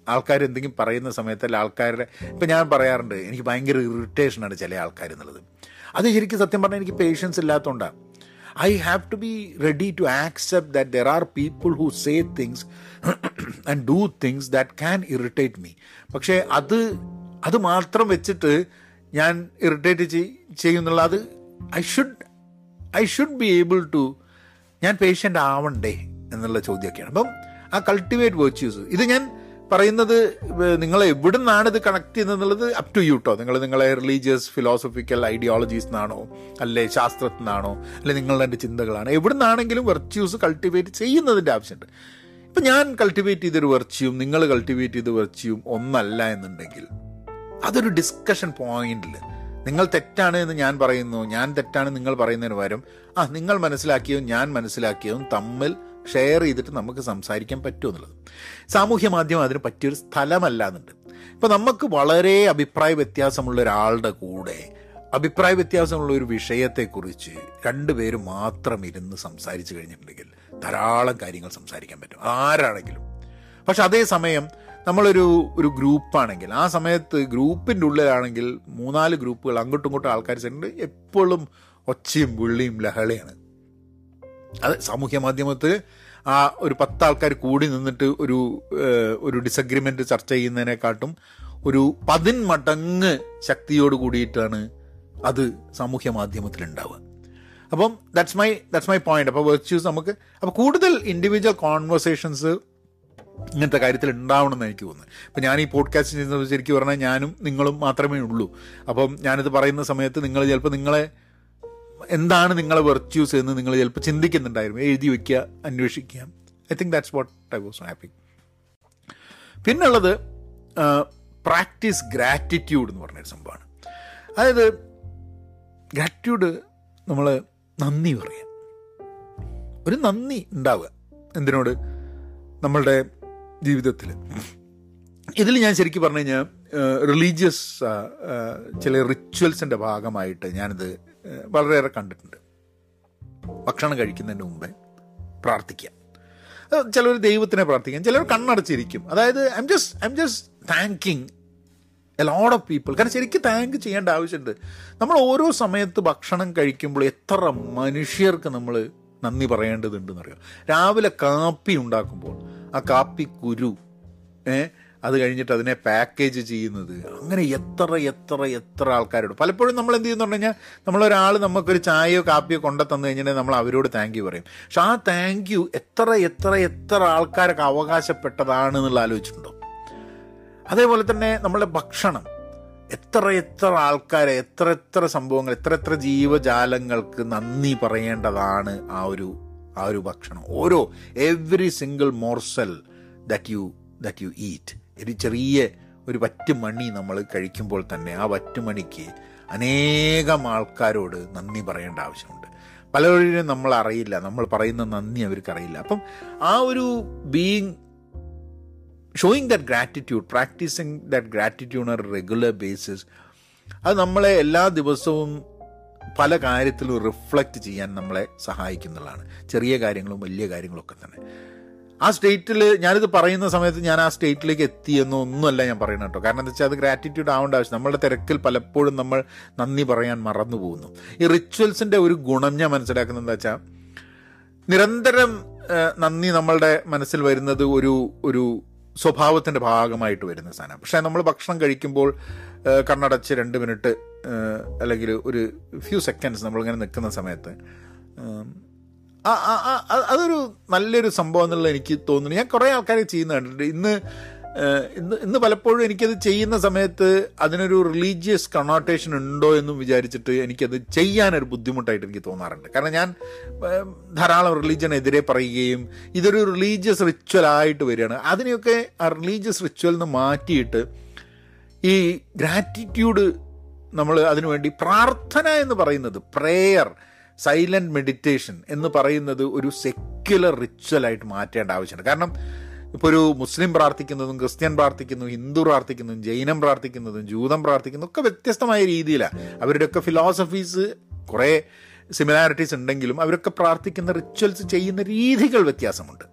ആൾക്കാർ എന്തെങ്കിലും പറയുന്ന സമയത്തല്ല ആൾക്കാരുടെ ഇപ്പം ഞാൻ പറയാറുണ്ട് എനിക്ക് ഭയങ്കര ഇറിറ്റേഷനാണ് ചില ആൾക്കാർ എന്നുള്ളത്. അത് ശരിക്കും സത്യം പറഞ്ഞാൽ എനിക്ക് പേഷ്യൻസ് ഇല്ലാത്തതുകൊണ്ടാണ് I have to be ready to accept that there are people who say things and do things that can irritate me പക്ഷേ അത് അത് മാത്രം വെച്ചിട്ട് ഞാൻ ഇറിറ്റേറ്റ് ചെയ്യുന്നുള്ള അത് I should I should be able to ഞാൻ പേഷ്യന്റ് ആവണ്ടേ എന്നുള്ള ചോദ്യമൊക്കെയാണ്. അപ്പം ആ കൾട്ടിവേറ്റ് വേർച്യൂസ് ഇത് ഞാൻ പറയുന്നത് നിങ്ങൾ എവിടെ നിന്നാണ് ഇത് കണക്ട് ചെയ്യുന്നത് അപ് ടു യു കേട്ടോ നിങ്ങൾ നിങ്ങളെ റിലീജിയസ് ഫിലോസഫിക്കൽ ഐഡിയോളജീസ് നിന്നാണോ അല്ലെ ശാസ്ത്രത്തിൽ നിന്നാണോ അല്ലെ നിങ്ങളുടെ ചിന്തകളാണ് എവിടെ നിന്നാണെങ്കിലും വെർച്യൂസ് കൾട്ടിവേറ്റ് ചെയ്യുന്നതിന്റെ ആവശ്യമുണ്ട്. ഇപ്പം ഞാൻ കൾട്ടിവേറ്റ് ചെയ്തൊരു വെർച്യൂം നിങ്ങൾ കൾട്ടിവേറ്റ് ചെയ്ത വെർച്യൂം ഒന്നല്ല എന്നുണ്ടെങ്കിൽ അതൊരു ഡിസ്കഷൻ പോയിന്റിൽ നിങ്ങൾ തെറ്റാണ് എന്ന് ഞാൻ പറയുന്നു ഞാൻ തെറ്റാണ് നിങ്ങൾ പറയുന്നതിന് പകരം ആ നിങ്ങൾ മനസ്സിലാക്കിയതും ഞാൻ മനസ്സിലാക്കിയതും തമ്മിൽ ഷെയർ ചെയ്തിട്ട് നമുക്ക് സംസാരിക്കാൻ പറ്റും എന്നുള്ളത്. സാമൂഹ്യ മാധ്യമം അതിന് പറ്റിയൊരു സ്ഥലമല്ല എന്നുണ്ട്. ഇപ്പോൾ നമുക്ക് വളരെ അഭിപ്രായ വ്യത്യാസമുള്ള ഒരാളുടെ കൂടെ അഭിപ്രായ വ്യത്യാസമുള്ള ഒരു വിഷയത്തെക്കുറിച്ച് രണ്ടുപേരും മാത്രം ഇരുന്ന് സംസാരിച്ചു കഴിഞ്ഞിട്ടുണ്ടെങ്കിൽ ധാരാളം കാര്യങ്ങൾ സംസാരിക്കാൻ പറ്റും. ആരാണെങ്കിലും. പക്ഷെ അതേസമയം നമ്മളൊരു ഒരു ഗ്രൂപ്പാണെങ്കിൽ ആ സമയത്ത് ഗ്രൂപ്പിന്റെ ഉള്ളിലാണെങ്കിൽ മൂന്നാൽ ഗ്രൂപ്പുകൾ അങ്ങോട്ടും ഇങ്ങോട്ടും ആൾക്കാർ ചെയ്യുന്നുണ്ട് എപ്പോഴും ഒച്ചയും വിള്ളിയും ലഹളയാണ്. അത് സാമൂഹ്യ മാധ്യമത്തിൽ ആ ഒരു പത്ത് ആൾക്കാർ കൂടി നിന്നിട്ട് ഒരു ഒരു ഡിസഗ്രിമെന്റ് ചർച്ച ചെയ്യുന്നതിനെക്കാട്ടും ഒരു പതിന്മടങ്ങ് ശക്തിയോട് കൂടിയിട്ടാണ് അത് സാമൂഹ്യ മാധ്യമത്തിൽ ഉണ്ടാവുക അപ്പം that's my that's my point അപ്പോൾ വെർച്യൂസ് നമുക്ക് അപ്പോൾ കൂടുതൽ ഇൻഡിവിജ്വൽ കോൺവെർസേഷൻസ് ഇങ്ങനത്തെ കാര്യത്തിൽ ഉണ്ടാവണമെന്ന് എനിക്ക് തോന്നുന്നു. ഇപ്പം ഞാൻ ഈ പോഡ്കാസ്റ്റ് ചെയ്യുന്നത് ശരിക്കും പറഞ്ഞാൽ ഞാനും നിങ്ങളും മാത്രമേ ഉള്ളൂ. അപ്പം ഞാനിത് പറയുന്ന സമയത്ത് നിങ്ങൾ ചിലപ്പോൾ നിങ്ങളെ എന്താണ് നിങ്ങളെ വെർച്യൂസ് എന്ന് നിങ്ങൾ ചിലപ്പോൾ ചിന്തിക്കുന്നുണ്ടായിരുന്നു. എഴുതി വയ്ക്കുക അന്വേഷിക്കുക. I think that's what I was happy പിന്നുള്ളത് പ്രാക്ടീസ് ഗ്രാറ്റിറ്റ്യൂഡ് എന്ന് പറഞ്ഞൊരു സംഭവമാണ്. അതായത് ഗ്രാറ്റിറ്റ്യൂഡ് നമ്മൾ നന്ദി പറയാം ഒരു നന്ദി ഉണ്ടാവുക. എന്തിനോട്? നമ്മളുടെ ജീവിതത്തിൽ ഇതിൽ ഞാൻ ശരിക്കും പറഞ്ഞു കഴിഞ്ഞാൽ റിലീജിയസ് ചില റിച്വൽസിന്റെ ഭാഗമായിട്ട് ഞാനിത് വളരെയേറെ കണ്ടിട്ടുണ്ട്. ഭക്ഷണം കഴിക്കുന്നതിന് മുമ്പേ പ്രാർത്ഥിക്കാം. ചിലർ ദൈവത്തിനെ പ്രാർത്ഥിക്കാം ചിലർ കണ്ണടച്ചിരിക്കും. അതായത് I'm just I'm just thanking a load of people കാരണം ശരിക്കും താങ്ക് ചെയ്യേണ്ട ആവശ്യമുണ്ട്. നമ്മൾ ഓരോ സമയത്ത് ഭക്ഷണം കഴിക്കുമ്പോൾ എത്ര മനുഷ്യർക്ക് നമ്മൾ നന്ദി പറയേണ്ടതുണ്ടെന്നറിയാം? രാവിലെ കാപ്പി ഉണ്ടാക്കുമ്പോൾ ആ കാപ്പി കുരു ഏ അത് കഴിഞ്ഞിട്ട് അതിനെ പാക്കേജ് ചെയ്യുന്നത്. അങ്ങനെ എത്ര എത്ര എത്ര ആൾക്കാരോട് പലപ്പോഴും നമ്മൾ എന്ത് ചെയ്യുന്നു പറഞ്ഞു കഴിഞ്ഞാൽ നമ്മളൊരാൾ നമുക്കൊരു ചായയോ കാപ്പിയോ കൊണ്ടു തന്നു കഴിഞ്ഞിട്ടുണ്ടെങ്കിൽ നമ്മൾ അവരോട് താങ്ക് യു പറയും. പക്ഷെ ആ താങ്ക് യു എത്ര എത്ര എത്ര ആൾക്കാരൊക്കെ അവകാശപ്പെട്ടതാണ് എന്നുള്ള ആലോചിച്ചിട്ടുണ്ടോ? അതേപോലെ തന്നെ നമ്മളുടെ ഭക്ഷണം. എത്ര എത്ര ആൾക്കാരെ എത്ര എത്ര സംഭവങ്ങൾ എത്ര എത്ര ജീവജാലങ്ങൾക്ക് നന്ദി പറയേണ്ടതാണ് ആ ഒരു ആ ഒരു ഭക്ഷണം. ഓരോ every single morsel that you that you eat ഒരു ചെറിയ ഒരു വറ്റുമണി നമ്മൾ കഴിക്കുമ്പോൾ തന്നെ ആ വറ്റുമണിക്ക് അനേകം ആൾക്കാരോട് നന്ദി പറയേണ്ട ആവശ്യമുണ്ട്. പലരും നമ്മൾ അറിയില്ല. നമ്മൾ പറയുന്ന നന്ദി അവർക്കറിയില്ല അപ്പം ആ ഒരു being showing that gratitude practicing that gratitude on regular basis അത് നമ്മളെ എല്ലാ ദിവസവും പല കാര്യത്തിലും റിഫ്ലക്റ്റ് ചെയ്യാൻ നമ്മളെ സഹായിക്കുന്നതാണ്. ചെറിയ കാര്യങ്ങളും വലിയ കാര്യങ്ങളും ഒക്കെ തന്നെ. ആ സ്റ്റേറ്റിൽ ഞാനിത് പറയുന്ന സമയത്ത് ഞാൻ ആ സ്റ്റേറ്റിലേക്ക് എത്തിയെന്നോ ഒന്നുമല്ല ഞാൻ പറയുന്നത് കേട്ടോ. കാരണം എന്താ വെച്ചാൽ അത് ഗ്രാറ്റിറ്റ്യൂഡ് ആവേണ്ട ആവശ്യം. നമ്മുടെ തിരക്കിൽ പലപ്പോഴും നമ്മൾ നന്ദി പറയാൻ മറന്നു പോകുന്നു. ഈ റിച്വൽസിന്റെ ഒരു ഗുണം ഞാൻ മനസ്സിലാക്കുന്നത് എന്താ വെച്ചാൽ നിരന്തരം നന്ദി നമ്മളുടെ മനസ്സിൽ വരുന്നത് ഒരു ഒരു സ്വഭാവത്തിന്റെ ഭാഗമായിട്ട് വരുന്ന സാധനം. പക്ഷേ നമ്മൾ ഭക്ഷണം കഴിക്കുമ്പോൾ കണ്ണടച്ച് രണ്ട് മിനിറ്റ് അല്ലെങ്കിൽ ഒരു ഫ്യൂ സെക്കൻഡ്സ് നമ്മളിങ്ങനെ നിൽക്കുന്ന സമയത്ത് അതൊരു നല്ലൊരു സംഭവം എന്നുള്ളത് എനിക്ക് തോന്നുന്നു. ഞാൻ കുറേ ആൾക്കാരെ ചെയ്യുന്ന കണ്ടിട്ടുണ്ട്. ഇന്ന് ഇന്ന് ഇന്ന് പലപ്പോഴും എനിക്കത് ചെയ്യുന്ന സമയത്ത് അതിനൊരു റിലീജിയസ് കണോട്ടേഷൻ ഉണ്ടോ എന്നും വിചാരിച്ചിട്ട് എനിക്കത് ചെയ്യാനൊരു ബുദ്ധിമുട്ടായിട്ട് എനിക്ക് തോന്നാറുണ്ട്. കാരണം ഞാൻ ധാരാളം റിലീജിയനെതിരെ പറയുകയും ഇതൊരു റിലീജിയസ് റിച്വൽ ആയിട്ട് വരികയാണ്. അതിനെയൊക്കെ ആ റിലീജിയസ് റിച്വൽ നിന്ന് മാറ്റിയിട്ട് ഈ ഗ്രാറ്റിറ്റ്യൂഡ് നമ്മൾ അതിനുവേണ്ടി പ്രാർത്ഥന എന്ന് പറയുന്നത് പ്രേയർ സൈലന്റ് മെഡിറ്റേഷൻ എന്ന് പറയുന്നത് ഒരു സെക്യുലർ റിച്വലായിട്ട് മാറ്റേണ്ട ആവശ്യമുണ്ട്. കാരണം ഇപ്പോൾ ഒരു മുസ്ലിം പ്രാർത്ഥിക്കുന്നതും ക്രിസ്ത്യൻ പ്രാർത്ഥിക്കുന്നതും ഹിന്ദു പ്രാർത്ഥിക്കുന്നതും ജൈനം പ്രാർത്ഥിക്കുന്നതും ജൂതം പ്രാർത്ഥിക്കുന്നതും ഒക്കെ വ്യത്യസ്തമായ രീതിയിലാണ്. അവരുടെയൊക്കെ ഫിലോസഫീസ് കുറേ സിമിലാരിറ്റീസ് ഉണ്ടെങ്കിലും അവരൊക്കെ പ്രാർത്ഥിക്കുന്ന റിച്വൽസ് ചെയ്യുന്ന രീതികൾ വ്യത്യാസമുണ്ട്.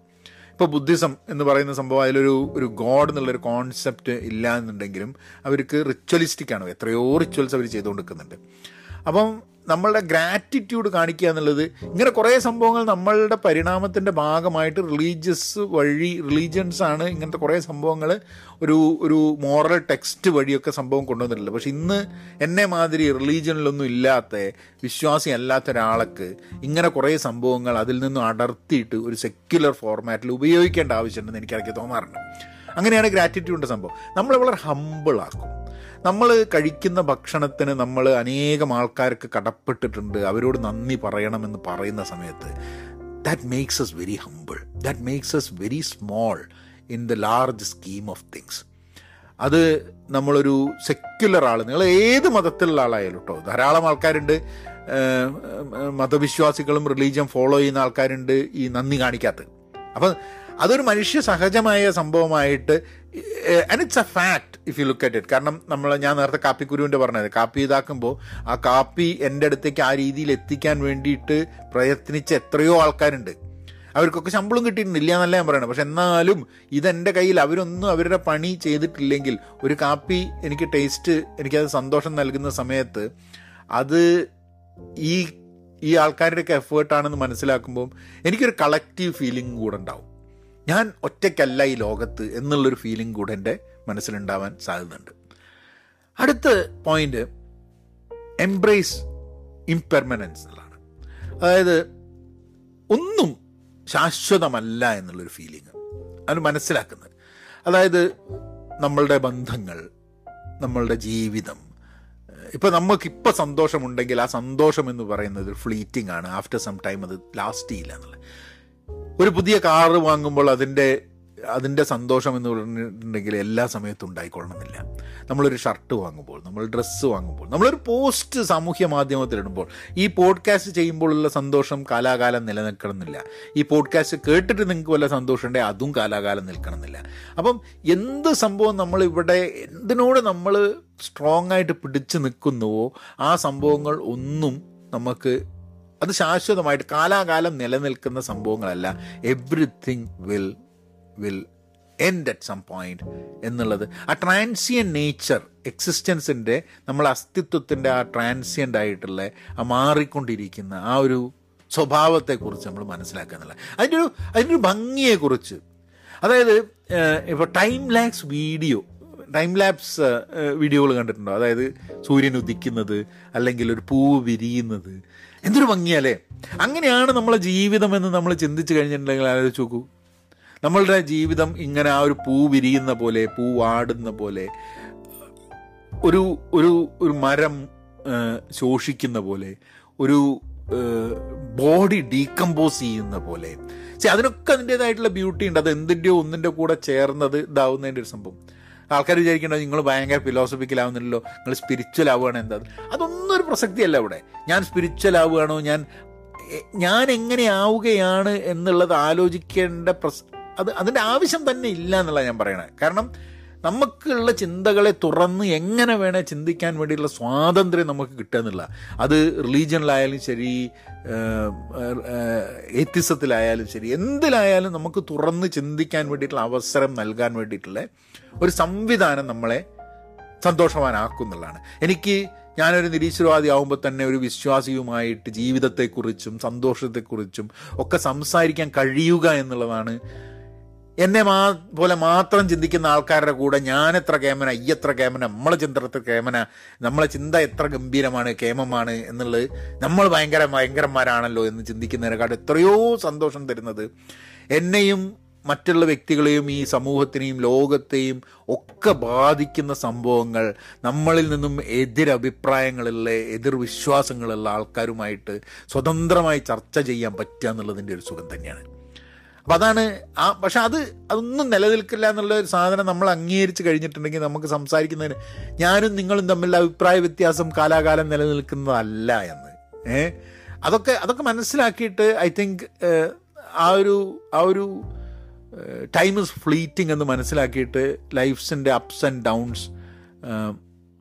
ഇപ്പോൾ ബുദ്ധിസം എന്ന് പറയുന്ന സംഭവം അതിലൊരു ഒരു ഗോഡ് എന്നുള്ളൊരു കോൺസെപ്റ്റ് ഇല്ല എന്നുണ്ടെങ്കിലും അവർക്ക് റിച്വലിസ്റ്റിക് ആണ്? എത്രയോ റിച്വൽസ് അവർ ചെയ്തുകൊണ്ടിരിക്കുന്നുണ്ട്. അപ്പം നമ്മളുടെ ഗ്രാറ്റിറ്റ്യൂഡ് കാണിക്കുക എന്നുള്ളത് ഇങ്ങനെ കുറേ സംഭവങ്ങൾ നമ്മളുടെ പരിണാമത്തിന്റെ ഭാഗമായിട്ട് റിലീജിയസ് വഴി റിലീജിയൻസ് ആണ് ഇങ്ങനത്തെ കുറേ സംഭവങ്ങൾ ഒരു ഒരു മോറൽ ടെക്സ്റ്റ് വഴിയൊക്കെ സംഭവം കൊണ്ടുവന്നിട്ടുള്ളത് പക്ഷെ ഇന്ന് എന്നെ മാതിരി റിലീജിയനിലൊന്നും ഇല്ലാത്ത വിശ്വാസി അല്ലാത്ത ഒരാൾക്ക് ഇങ്ങനെ കുറേ സംഭവങ്ങൾ അതിൽ നിന്നും അടർത്തിയിട്ട് ഒരു സെക്യുലർ ഫോർമാറ്റിൽ ഉപയോഗിക്കേണ്ട ആവശ്യമുണ്ടെന്ന് എനിക്കിടയ്ക്ക് തോന്നാറുണ്ട്. അങ്ങനെയാണ് ഗ്രാറ്റിറ്റ്യൂഡിന്റെ സംഭവം. നമ്മളെ വളരെ ഹമ്പിളാക്കും നമ്മൾ കഴിക്കുന്ന ഭക്ഷണത്തിന് നമ്മൾ അനേകം ആൾക്കാർക്ക് കടപ്പെട്ടിട്ടുണ്ട്. അവരോട് നന്ദി പറയണമെന്ന് പറയുന്ന സമയത്ത് that makes us very humble that makes us very small in the large scheme of things അത് നമ്മളൊരു സെക്യുലർ ആൾ നിങ്ങൾ ഏത് മതത്തിലുള്ള ആളായാലും കേട്ടോ ധാരാളം ആൾക്കാരുണ്ട്. മതവിശ്വാസികളും റിലീജിയൻ ഫോളോ ചെയ്യുന്ന ആൾക്കാരുണ്ട് ഈ നന്ദി കാണിക്കാത്തത് അപ്പം അതൊരു മനുഷ്യ സഹജമായ സംഭവമായിട്ട് and it's a fact if you look at it കാരണം നമ്മൾ ഞാൻ നേരത്തെ കാപ്പി കാപ്പിക്കുരുവിന്റെ പറഞ്ഞത് കാപ്പി ഇതാക്കുമ്പോൾ ആ കാപ്പി എന്റെ അടുത്തേക്ക് ആ രീതിയിൽ എത്തിക്കാൻ വേണ്ടിയിട്ട് പ്രയത്നിച്ച എത്രയോ ആൾക്കാരുണ്ട്. അവർക്കൊക്കെ ശമ്പളം കിട്ടിയിട്ടില്ല എന്നല്ല ഞാൻ പറയണത്. പക്ഷെ എന്നാലും ഇതെന്റെ കയ്യിൽ അവരൊന്നും അവരുടെ പണി ചെയ്തിട്ടില്ലെങ്കിൽ ഒരു കാപ്പി എനിക്ക് ടേസ്റ്റ് എനിക്കത് സന്തോഷം നൽകുന്ന സമയത്ത് അത് ഈ ഈ ആൾക്കാരുടെയൊക്കെ എഫേർട്ടാണെന്ന് മനസ്സിലാക്കുമ്പോൾ എനിക്കൊരു കളക്റ്റീവ് ഫീലിംഗ് കൂടെ ഉണ്ടാവും. ഞാൻ ഒറ്റയ്ക്കല്ല ഈ ലോകത്ത് എന്നുള്ളൊരു ഫീലിംഗ് കൂടെ എന്റെ മനസ്സിലുണ്ടാവാൻ സാധ്യതയുണ്ട്. അടുത്ത പോയിന്റ് എംബ്രേസ് ഇംപെർമനൻസ് എന്നുള്ളതാണ് അതായത് ഒന്നും ശാശ്വതമല്ല എന്നുള്ളൊരു ഫീലിംഗ് അത് മനസ്സിലാക്കുന്നത്. അതായത് നമ്മളുടെ ബന്ധങ്ങൾ നമ്മളുടെ ജീവിതം ഇപ്പം നമുക്കിപ്പോൾ സന്തോഷമുണ്ടെങ്കിൽ ആ സന്തോഷം എന്ന് പറയുന്നത് ഫ്ലീറ്റിംഗ് ആണ്. ആഫ്റ്റർ സം ടൈം അത് ലാസ്റ്റ് ചെയ്യില്ല എന്നുള്ളത്. ഒരു പുതിയ കാറ് വാങ്ങുമ്പോൾ അതിന്റെ അതിന്റെ സന്തോഷം എന്ന് പറഞ്ഞിട്ടുണ്ടെങ്കിൽ എല്ലാ സമയത്തും ഉണ്ടായിക്കൊള്ളണമെന്നില്ല. നമ്മളൊരു ഷർട്ട് വാങ്ങുമ്പോൾ നമ്മൾ ഡ്രസ്സ് വാങ്ങുമ്പോൾ നമ്മളൊരു പോസ്റ്റ് സാമൂഹ്യ മാധ്യമത്തിലിടുമ്പോൾ ഈ പോഡ്കാസ്റ്റ് ചെയ്യുമ്പോഴുള്ള സന്തോഷം കാലാകാലം നിലനിൽക്കണമെന്നില്ല. ഈ പോഡ്കാസ്റ്റ് കേട്ടിട്ട് നിങ്ങൾക്ക് വല്ല സന്തോഷമുണ്ടെങ്കിൽ അതും കാലാകാലം നിൽക്കണമെന്നില്ല. അപ്പം എന്ത് സംഭവം നമ്മളിവിടെ എന്തിനോട് നമ്മൾ സ്ട്രോങ് ആയിട്ട് പിടിച്ചു നിൽക്കുന്നുവോ ആ സംഭവങ്ങൾ ഒന്നും നമുക്ക് അത് ശാശ്വതമായിട്ട് കാലാകാലം നിലനിൽക്കുന്ന സംഭവങ്ങളല്ല. Everything will will end at some point എന്നുള്ളത്. ആ ട്രാൻസിയൻ നേച്ചർ എക്സിസ്റ്റൻസിന്റെ നമ്മളെ അസ്തിത്വത്തിന്റെ ആ ട്രാൻസിയന്റ് ആയിട്ടുള്ള ആ മാറിക്കൊണ്ടിരിക്കുന്ന ആ ഒരു സ്വഭാവത്തെക്കുറിച്ച് നമ്മൾ മനസ്സിലാക്കുക എന്നുള്ളത്. അതിന്റെ ഒരു അതിന്റെ ഒരു ഭംഗിയെക്കുറിച്ച്. അതായത് ഇപ്പോൾ time lapse video time lapse വീഡിയോകൾ കണ്ടിട്ടുണ്ടോ? അതായത് സൂര്യൻ ഉദിക്കുന്നത് അല്ലെങ്കിൽ ഒരു പൂവ് വിരിയുന്നത് എന്തൊരു ഭംഗിയല്ലേ? അങ്ങനെയാണ് നമ്മളെ ജീവിതം എന്ന് നമ്മൾ ചിന്തിച്ചു കഴിഞ്ഞിട്ടുണ്ടെങ്കിൽ ആലോചിച്ച് നോക്കൂ. നമ്മളുടെ ജീവിതം ഇങ്ങനെ ആ ഒരു പൂ വിരിയുന്ന പോലെ പൂ വാടുന്ന പോലെ ഒരു ഒരു ഒരു മരം ശോഷിക്കുന്ന പോലെ ഒരു ബോഡി ഡീകമ്പോസ് ചെയ്യുന്ന പോലെ. പക്ഷെ അതിനൊക്കെ അതിന്റെതായിട്ടുള്ള ബ്യൂട്ടി ഉണ്ട് അത് എന്തിന്റെയോ ഒന്നിന്റെ കൂടെ ചേർന്നത് ഇതാവുന്നതിന്റെ ഒരു സംഭവം. ആൾക്കാർ വിചാരിക്കേണ്ടത് നിങ്ങൾ ഭയങ്കര ഫിലോസഫിക്കലാവുന്നില്ലല്ലോ നിങ്ങൾ സ്പിരിച്വൽ ആവുകയാണ് എന്താ? അതൊന്നും ഒരു പ്രസക്തിയല്ല ഇവിടെ ഞാൻ സ്പിരിച്വൽ ആവുകയാണോ? ഞാൻ ഞാൻ എങ്ങനെ ആവുകയാണ് എന്നുള്ളത് ആലോചിക്കേണ്ട പ്രസ് അത് അതിന്റെ ആവശ്യം തന്നെ ഇല്ല എന്നുള്ള ഞാൻ പറയണത് കാരണം നമുക്കുള്ള ചിന്തകളെ തുറന്ന് എങ്ങനെ വേണേൽ ചിന്തിക്കാൻ വേണ്ടിയുള്ള സ്വാതന്ത്ര്യം നമുക്ക് കിട്ടുക എന്നുള്ള അത് റിലീജിയനിലായാലും ശരി എത്തിസത്തിലായാലും ശരി എന്തിലായാലും നമുക്ക് തുറന്ന് ചിന്തിക്കാൻ വേണ്ടിയിട്ടുള്ള അവസരം നൽകാൻ വേണ്ടിയിട്ടുള്ള ഒരു സംവിധാനം നമ്മളെ സന്തോഷവാനാക്കും എന്നുള്ളതാണ് എനിക്ക് ഞാനൊരു നിരീശ്വരവാദി ആവുമ്പോൾ തന്നെ ഒരു വിശ്വാസിയുമായിട്ട് ജീവിതത്തെക്കുറിച്ചും സന്തോഷത്തെക്കുറിച്ചും ഒക്കെ സംസാരിക്കാൻ കഴിയുക എന്നുള്ളതാണ്. എന്നെ മാ പോലെ മാത്രം ചിന്തിക്കുന്ന ആൾക്കാരുടെ കൂടെ ഞാൻ എത്ര കേമന ഈ എത്ര കേമന നമ്മളെ ചിന്ത എത്ര കേമന നമ്മളെ ചിന്ത എത്ര ഗംഭീരമാണ് കേമമാണ് എന്നുള്ളത് നമ്മൾ ഭയങ്കര ഭയങ്കരന്മാരാണല്ലോ എന്ന് ചിന്തിക്കുന്നതിനെക്കാട്ട് എത്രയോ സന്തോഷം തരുന്നത്. എന്നെയും മറ്റുള്ള വ്യക്തികളെയും ഈ സമൂഹത്തിനെയും ലോകത്തെയും ഒക്കെ ബാധിക്കുന്ന സംഭവങ്ങൾ നമ്മളിൽ നിന്നും എതിരഭിപ്രായങ്ങളുള്ള എതിർവിശ്വാസങ്ങളുള്ള ആൾക്കാരുമായിട്ട് സ്വതന്ത്രമായി ചർച്ച ചെയ്യാൻ പറ്റുക എന്നുള്ളതിന്റെ ഒരു സുഖം തന്നെയാണ്. അപ്പം അതാണ് ആ പക്ഷെ അത് അതൊന്നും നിലനിൽക്കില്ല എന്നുള്ള ഒരു സാധനം നമ്മൾ അംഗീകരിച്ച് കഴിഞ്ഞിട്ടുണ്ടെങ്കിൽ നമുക്ക് സംസാരിക്കുന്നതിന് ഞാനും നിങ്ങളും തമ്മിലുള്ള അഭിപ്രായ വ്യത്യാസം കാലാകാലം നിലനിൽക്കുന്നതല്ല എന്ന്. ഏഹ് അതൊക്കെ അതൊക്കെ മനസ്സിലാക്കിയിട്ട് ഐ തിങ്ക് ആ ഒരു ആ ഒരു ടൈം ഇസ് ഫ്ലീറ്റിംഗ് എന്ന് മനസ്സിലാക്കിയിട്ട് ലൈഫ്സിന്റെ അപ്സ് ആൻഡ് ഡൗൺസ്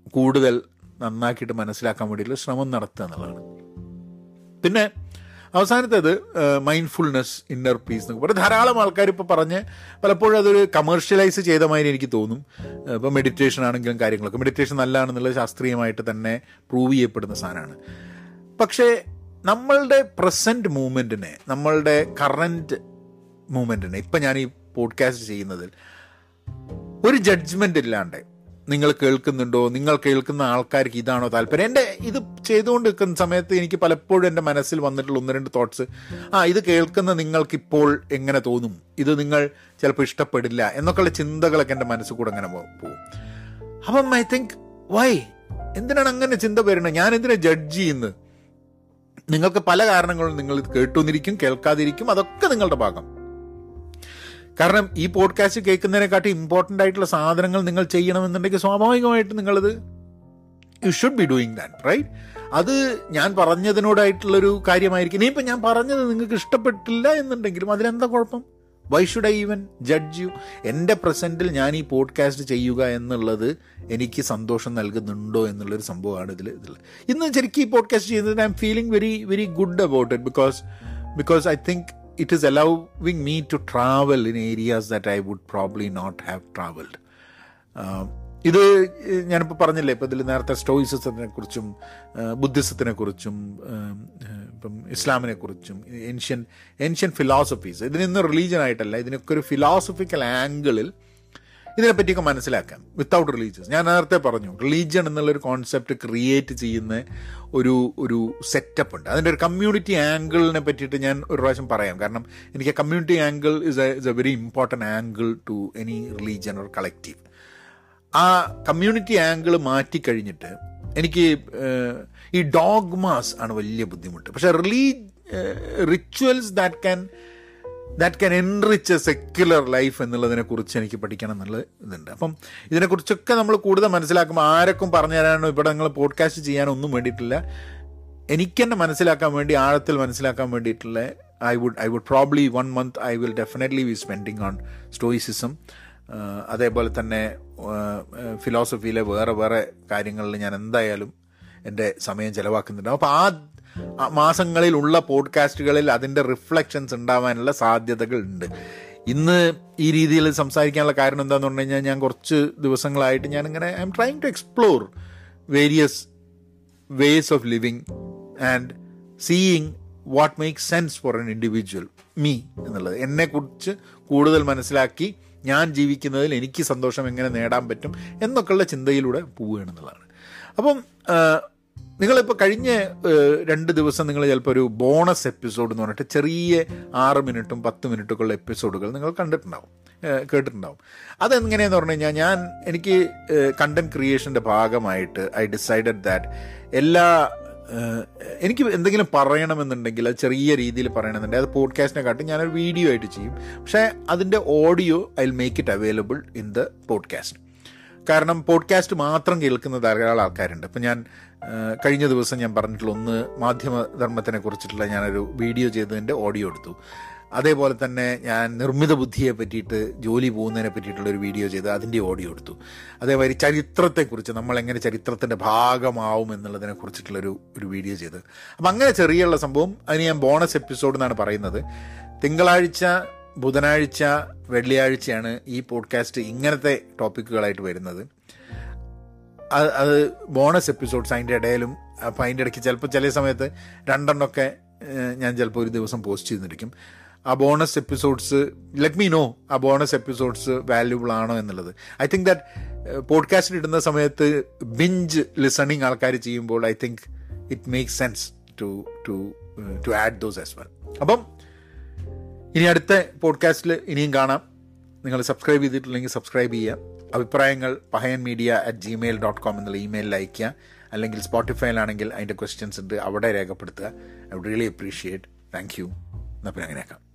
കൂടുതൽ നന്നാക്കിയിട്ട് മനസ്സിലാക്കാൻ വേണ്ടിയിട്ടുള്ള ശ്രമം നടത്തുക എന്നുള്ളതാണ്. പിന്നെ അവസാനത്തേത് മൈൻഡ്ഫുൾനെസ് ഇന്നർ പീസ് എന്നൊക്കെ പറഞ്ഞ് ധാരാളം ആൾക്കാർ ഇപ്പോൾ പറഞ്ഞ് പലപ്പോഴും അതൊരു കമേഴ്ഷ്യലൈസ് ചെയ്ത മാതിരി എനിക്ക് തോന്നും. ഇപ്പോൾ മെഡിറ്റേഷൻ ആണെങ്കിലും കാര്യങ്ങളൊക്കെ. മെഡിറ്റേഷൻ നല്ലതാണെന്നുള്ള ശാസ്ത്രീയമായിട്ട് തന്നെ പ്രൂവ് ചെയ്യപ്പെടുന്ന സാധനമാണ്. പക്ഷേ നമ്മളുടെ പ്രസന്റ് മൂമെന്റിനെ നമ്മളുടെ കറന്റ് മൂമെന്റിനെ ഇപ്പം ഞാൻ ഈ പോഡ്കാസ്റ്റ് ചെയ്യുന്നതിൽ ഒരു ജഡ്ജ്മെന്റ് ഇല്ലാണ്ട് നിങ്ങൾ കേൾക്കുന്നുണ്ടോ നിങ്ങൾ കേൾക്കുന്ന ആൾക്കാർക്ക് ഇതാണോ താല്പര്യം? എന്റെ ഇത് ചെയ്തുകൊണ്ട് നിൽക്കുന്ന സമയത്ത് എനിക്ക് പലപ്പോഴും എന്റെ മനസ്സിൽ വന്നിട്ടുള്ള ഒന്ന് രണ്ട് തോട്ട്സ് ആ ഇത് കേൾക്കുന്ന നിങ്ങൾക്കിപ്പോൾ എങ്ങനെ തോന്നും? ഇത് നിങ്ങൾ ചിലപ്പോൾ ഇഷ്ടപ്പെടില്ല എന്നൊക്കെയുള്ള ചിന്തകളൊക്കെ എന്റെ മനസ്സിൽ കൂടെ അങ്ങനെ പോകും അപ്പം ഐ തിങ്ക് വൈ എന്തിനാണ് അങ്ങനെ ചിന്ത വരുന്നത്? ഞാൻ എന്തിനാണ് ജഡ്ജ് ചെയ്യുന്നത്? നിങ്ങൾക്ക് പല കാരണങ്ങളും നിങ്ങൾ ഇത് കേട്ടുന്നിരിക്കും കേൾക്കാതിരിക്കും അതൊക്കെ നിങ്ങളുടെ ഭാഗം. കാരണം ഈ പോഡ്കാസ്റ്റ് കേൾക്കുന്നതിനെക്കാട്ടി ഇമ്പോർട്ടന്റ് ആയിട്ടുള്ള സാധനങ്ങൾ നിങ്ങൾ ചെയ്യണമെന്നുണ്ടെങ്കിൽ സ്വാഭാവികമായിട്ട് നിങ്ങളത് you should be doing that right അത് ഞാൻ പറഞ്ഞതിനോടായിട്ടുള്ളൊരു കാര്യമായിരിക്കും. ഇനിയിപ്പോൾ ഞാൻ പറഞ്ഞത് നിങ്ങൾക്ക് ഇഷ്ടപ്പെട്ടില്ല എന്നുണ്ടെങ്കിലും അതിനെന്താ കുഴപ്പം? Why should I even judge you എന്റെ പ്രസന്റിൽ ഞാൻ ഈ പോഡ്കാസ്റ്റ് ചെയ്യുക എന്നുള്ളത് എനിക്ക് സന്തോഷം നൽകുന്നുണ്ടോ എന്നുള്ളൊരു സംഭവമാണ് ഇതിൽ ഇതിൽ ഇന്ന് ശരിക്കും ഈ പോഡ്കാസ്റ്റ് ചെയ്യുന്നത് I am feeling very very good about it because because I think it is allowing me to travel in areas that I would probably not have traveled. ഇത് ഞാനിപ്പോൾ പറഞ്ഞില്ലേ ഇപ്പോൾ ഇതിൽ നേരത്തെ സ്റ്റോയിസിസത്തിനെ കുറിച്ചും ബുദ്ധിസത്തിനെ കുറിച്ചും ഇപ്പം ഇസ്ലാമിനെ കുറിച്ചും ഏൻഷ്യൻ ഏൻഷ്യൻ ഫിലോസഫീസ് ഇതിനൊന്നും റിലീജിയൻ ആയിട്ടല്ല ഇതിനൊക്കെ ഒരു ഫിലോസഫിക്കൽ ആംഗിളിൽ ഇതിനെപ്പറ്റിയൊക്കെ മനസ്സിലാക്കാം വിത്തൗട്ട് റിലീജിയസ് ഞാൻ നേരത്തെ പറഞ്ഞു റിലീജിയൻ എന്നുള്ളൊരു കോൺസെപ്റ്റ് ക്രിയേറ്റ് ചെയ്യുന്ന ഒരു ഒരു സെറ്റപ്പ് ഉണ്ട്. അതിന്റെ ഒരു കമ്മ്യൂണിറ്റി ആംഗിളിനെ പറ്റിയിട്ട് ഞാൻ ഒരു പ്രാവശ്യം പറയാം. കാരണം എനിക്ക് community angle is a is a very important angle to any religion or collective ആ കമ്മ്യൂണിറ്റി ആംഗിൾ മാറ്റിക്കഴിഞ്ഞിട്ട് എനിക്ക് ഈ ഡോഗ്മാസ് ആണ് വലിയ ബുദ്ധിമുട്ട്. പക്ഷേ റിലീ rituals that can that can enrich a secular life എന്നുള്ളതിനെ കുറിച്ച് എനിക്ക് പഠിക്കണം എന്നുള്ള ഇതുണ്ട്. അപ്പം ഇതിനെക്കുറിച്ചൊക്കെ നമ്മൾ കൂടുതൽ മനസ്സിലാക്കുമ്പോൾ ആരൊക്കെ പറഞ്ഞു തരാനോ ഇവിടെ നിങ്ങൾ പോഡ്കാസ്റ്റ് ചെയ്യാനോ ഒന്നും വേണ്ടിയിട്ടില്ല. എനിക്ക് തന്നെ മനസ്സിലാക്കാൻ വേണ്ടി ആഴത്തിൽ മനസ്സിലാക്കാൻ വേണ്ടിയിട്ടുള്ള I would I would probably one month I will definitely be spending on stoicism അതേപോലെ തന്നെ ഫിലോസഫിയിലെ വേറെ വേറെ കാര്യങ്ങളിൽ ഞാൻ എന്തായാലും എന്റെ സമയം ചിലവാക്കുന്നുണ്ട്. അപ്പോൾ ആ മാസങ്ങളിലുള്ള പോഡ്കാസ്റ്റുകളിൽ അതിന്റെ റിഫ്ലക്ഷൻസ് ഉണ്ടാവാനുള്ള സാധ്യതകൾ ഉണ്ട് ഇന്ന് ഈ രീതിയിൽ സംസാരിക്കാനുള്ള കാരണം എന്താണെന്ന് പറഞ്ഞു കഴിഞ്ഞാൽ ഞാൻ കുറച്ച് ദിവസങ്ങളായിട്ട് ഞാനിങ്ങനെ I am trying to explore various ways of living and seeing what make sense for an individual me എന്നുള്ളത് എന്നെക്കുറിച്ച് കൂടുതൽ മനസ്സിലാക്കി ഞാൻ ജീവിക്കുന്നതിൽ എനിക്ക് സന്തോഷം എങ്ങനെ നേടാൻ പറ്റും എന്നൊക്കെയുള്ള ചിന്തയിലൂടെ പോവുകയാണെന്നുള്ളതാണ് അപ്പം നിങ്ങളിപ്പോൾ കഴിഞ്ഞ രണ്ട് ദിവസം നിങ്ങൾ ചിലപ്പോൾ ഒരു ബോണസ് എപ്പിസോഡ് എന്ന് പറഞ്ഞിട്ട് ചെറിയ ആറ് മിനിറ്റും പത്ത് മിനിറ്റൊക്കെ ഉള്ള എപ്പിസോഡുകൾ നിങ്ങൾ കണ്ടിട്ടുണ്ടാവും കേട്ടിട്ടുണ്ടാവും. അതെങ്ങനെയെന്ന് പറഞ്ഞു കഴിഞ്ഞാൽ ഞാൻ എനിക്ക് കണ്ടന്റ് ക്രിയേഷന്റെ ഭാഗമായിട്ട് ഐ ഡിസൈഡഡ് ദാറ്റ് എല്ലാ എനിക്ക് എന്തെങ്കിലും പറയണമെന്നുണ്ടെങ്കിൽ അത് ചെറിയ രീതിയിൽ പറയണമെന്നുണ്ടെങ്കിൽ അത് പോഡ്കാസ്റ്റിനെ കാട്ടി ഞാനൊരു വീഡിയോ ആയിട്ട് ചെയ്യും. പക്ഷേ അതിന്റെ audio I will make it available in the podcast കാരണം പോഡ്കാസ്റ്റ് മാത്രം കേൾക്കുന്ന ധാരാളം ആൾക്കാരുണ്ട്. ഇപ്പം ഞാൻ കഴിഞ്ഞ ദിവസം ഞാൻ പറഞ്ഞിട്ടുള്ള ഒന്ന് മാധ്യമധർമ്മത്തിനെ കുറിച്ചിട്ടുള്ള ഞാനൊരു വീഡിയോ ചെയ്തതിന്റെ ഓഡിയോ എടുത്തു. അതേപോലെ തന്നെ ഞാൻ നിർമ്മിത ബുദ്ധിയെ പറ്റിയിട്ട് ജോലി പോകുന്നതിനെ പറ്റിയിട്ടുള്ള ഒരു വീഡിയോ ചെയ്ത് അതിന്റെ ഓഡിയോ എടുത്തു. അതേമാതിരി ചരിത്രത്തെക്കുറിച്ച് നമ്മൾ എങ്ങനെ ചരിത്രത്തിന്റെ ഭാഗമാവും എന്നുള്ളതിനെ കുറിച്ചിട്ടുള്ളൊരു ഒരു വീഡിയോ ചെയ്ത്. അപ്പം അങ്ങനെ ചെറിയുള്ള സംഭവം അതിന് ഞാൻ ബോണസ് എപ്പിസോഡ് എന്നാണ് പറയുന്നത്. തിങ്കളാഴ്ച ബുധനാഴ്ച വെള്ളിയാഴ്ചയാണ് ഈ പോഡ്കാസ്റ്റ് ഇങ്ങനത്തെ ടോപ്പിക്കുകളായിട്ട് വരുന്നത്. അത് ബോണസ് എപ്പിസോഡ്സ് അതിന്റെ ഇടയിലും അപ്പം അതിന്റെ ഇടയ്ക്ക് ചിലപ്പോൾ ചില സമയത്ത് രണ്ടെണ്ണമൊക്കെ ഞാൻ ചിലപ്പോൾ ഒരു ദിവസം പോസ്റ്റ് ചെയ്തിരിക്കും. ആ bonus episodes let me know ആ ബോണസ് എപ്പിസോഡ്സ് വാല്യൂബിൾ ആണോ എന്നുള്ളത്. ഐ തിങ്ക് ദാറ്റ് പോഡ്കാസ്റ്റിൽ ഇടുന്ന സമയത്ത് ബിഞ്ച് ലിസണിങ് ആൾക്കാർ ചെയ്യുമ്പോൾ I think it make sense to to to add those as well അപ്പം ഇനി അടുത്ത പോഡ്കാസ്റ്റിൽ ഇനിയും കാണാം. നിങ്ങൾ സബ്സ്ക്രൈബ് ചെയ്തിട്ടില്ലെങ്കിൽ സബ്സ്ക്രൈബ് ചെയ്യുക. അഭിപ്രായങ്ങൾ Pahayan media at Gmail dot com എന്നുള്ള ഇമെയിലിൽ അയയ്ക്കുക. അല്ലെങ്കിൽ സ്പോട്ടിഫൈയിലാണെങ്കിൽ അതിന്റെ ക്വസ്റ്റ്യൻസ് ഉണ്ട്. അവിടെ രേഖപ്പെടുത്തുക. I would really appreciate thank you എന്നാൽ പിന്നെ അങ്ങനെയാക്കാം.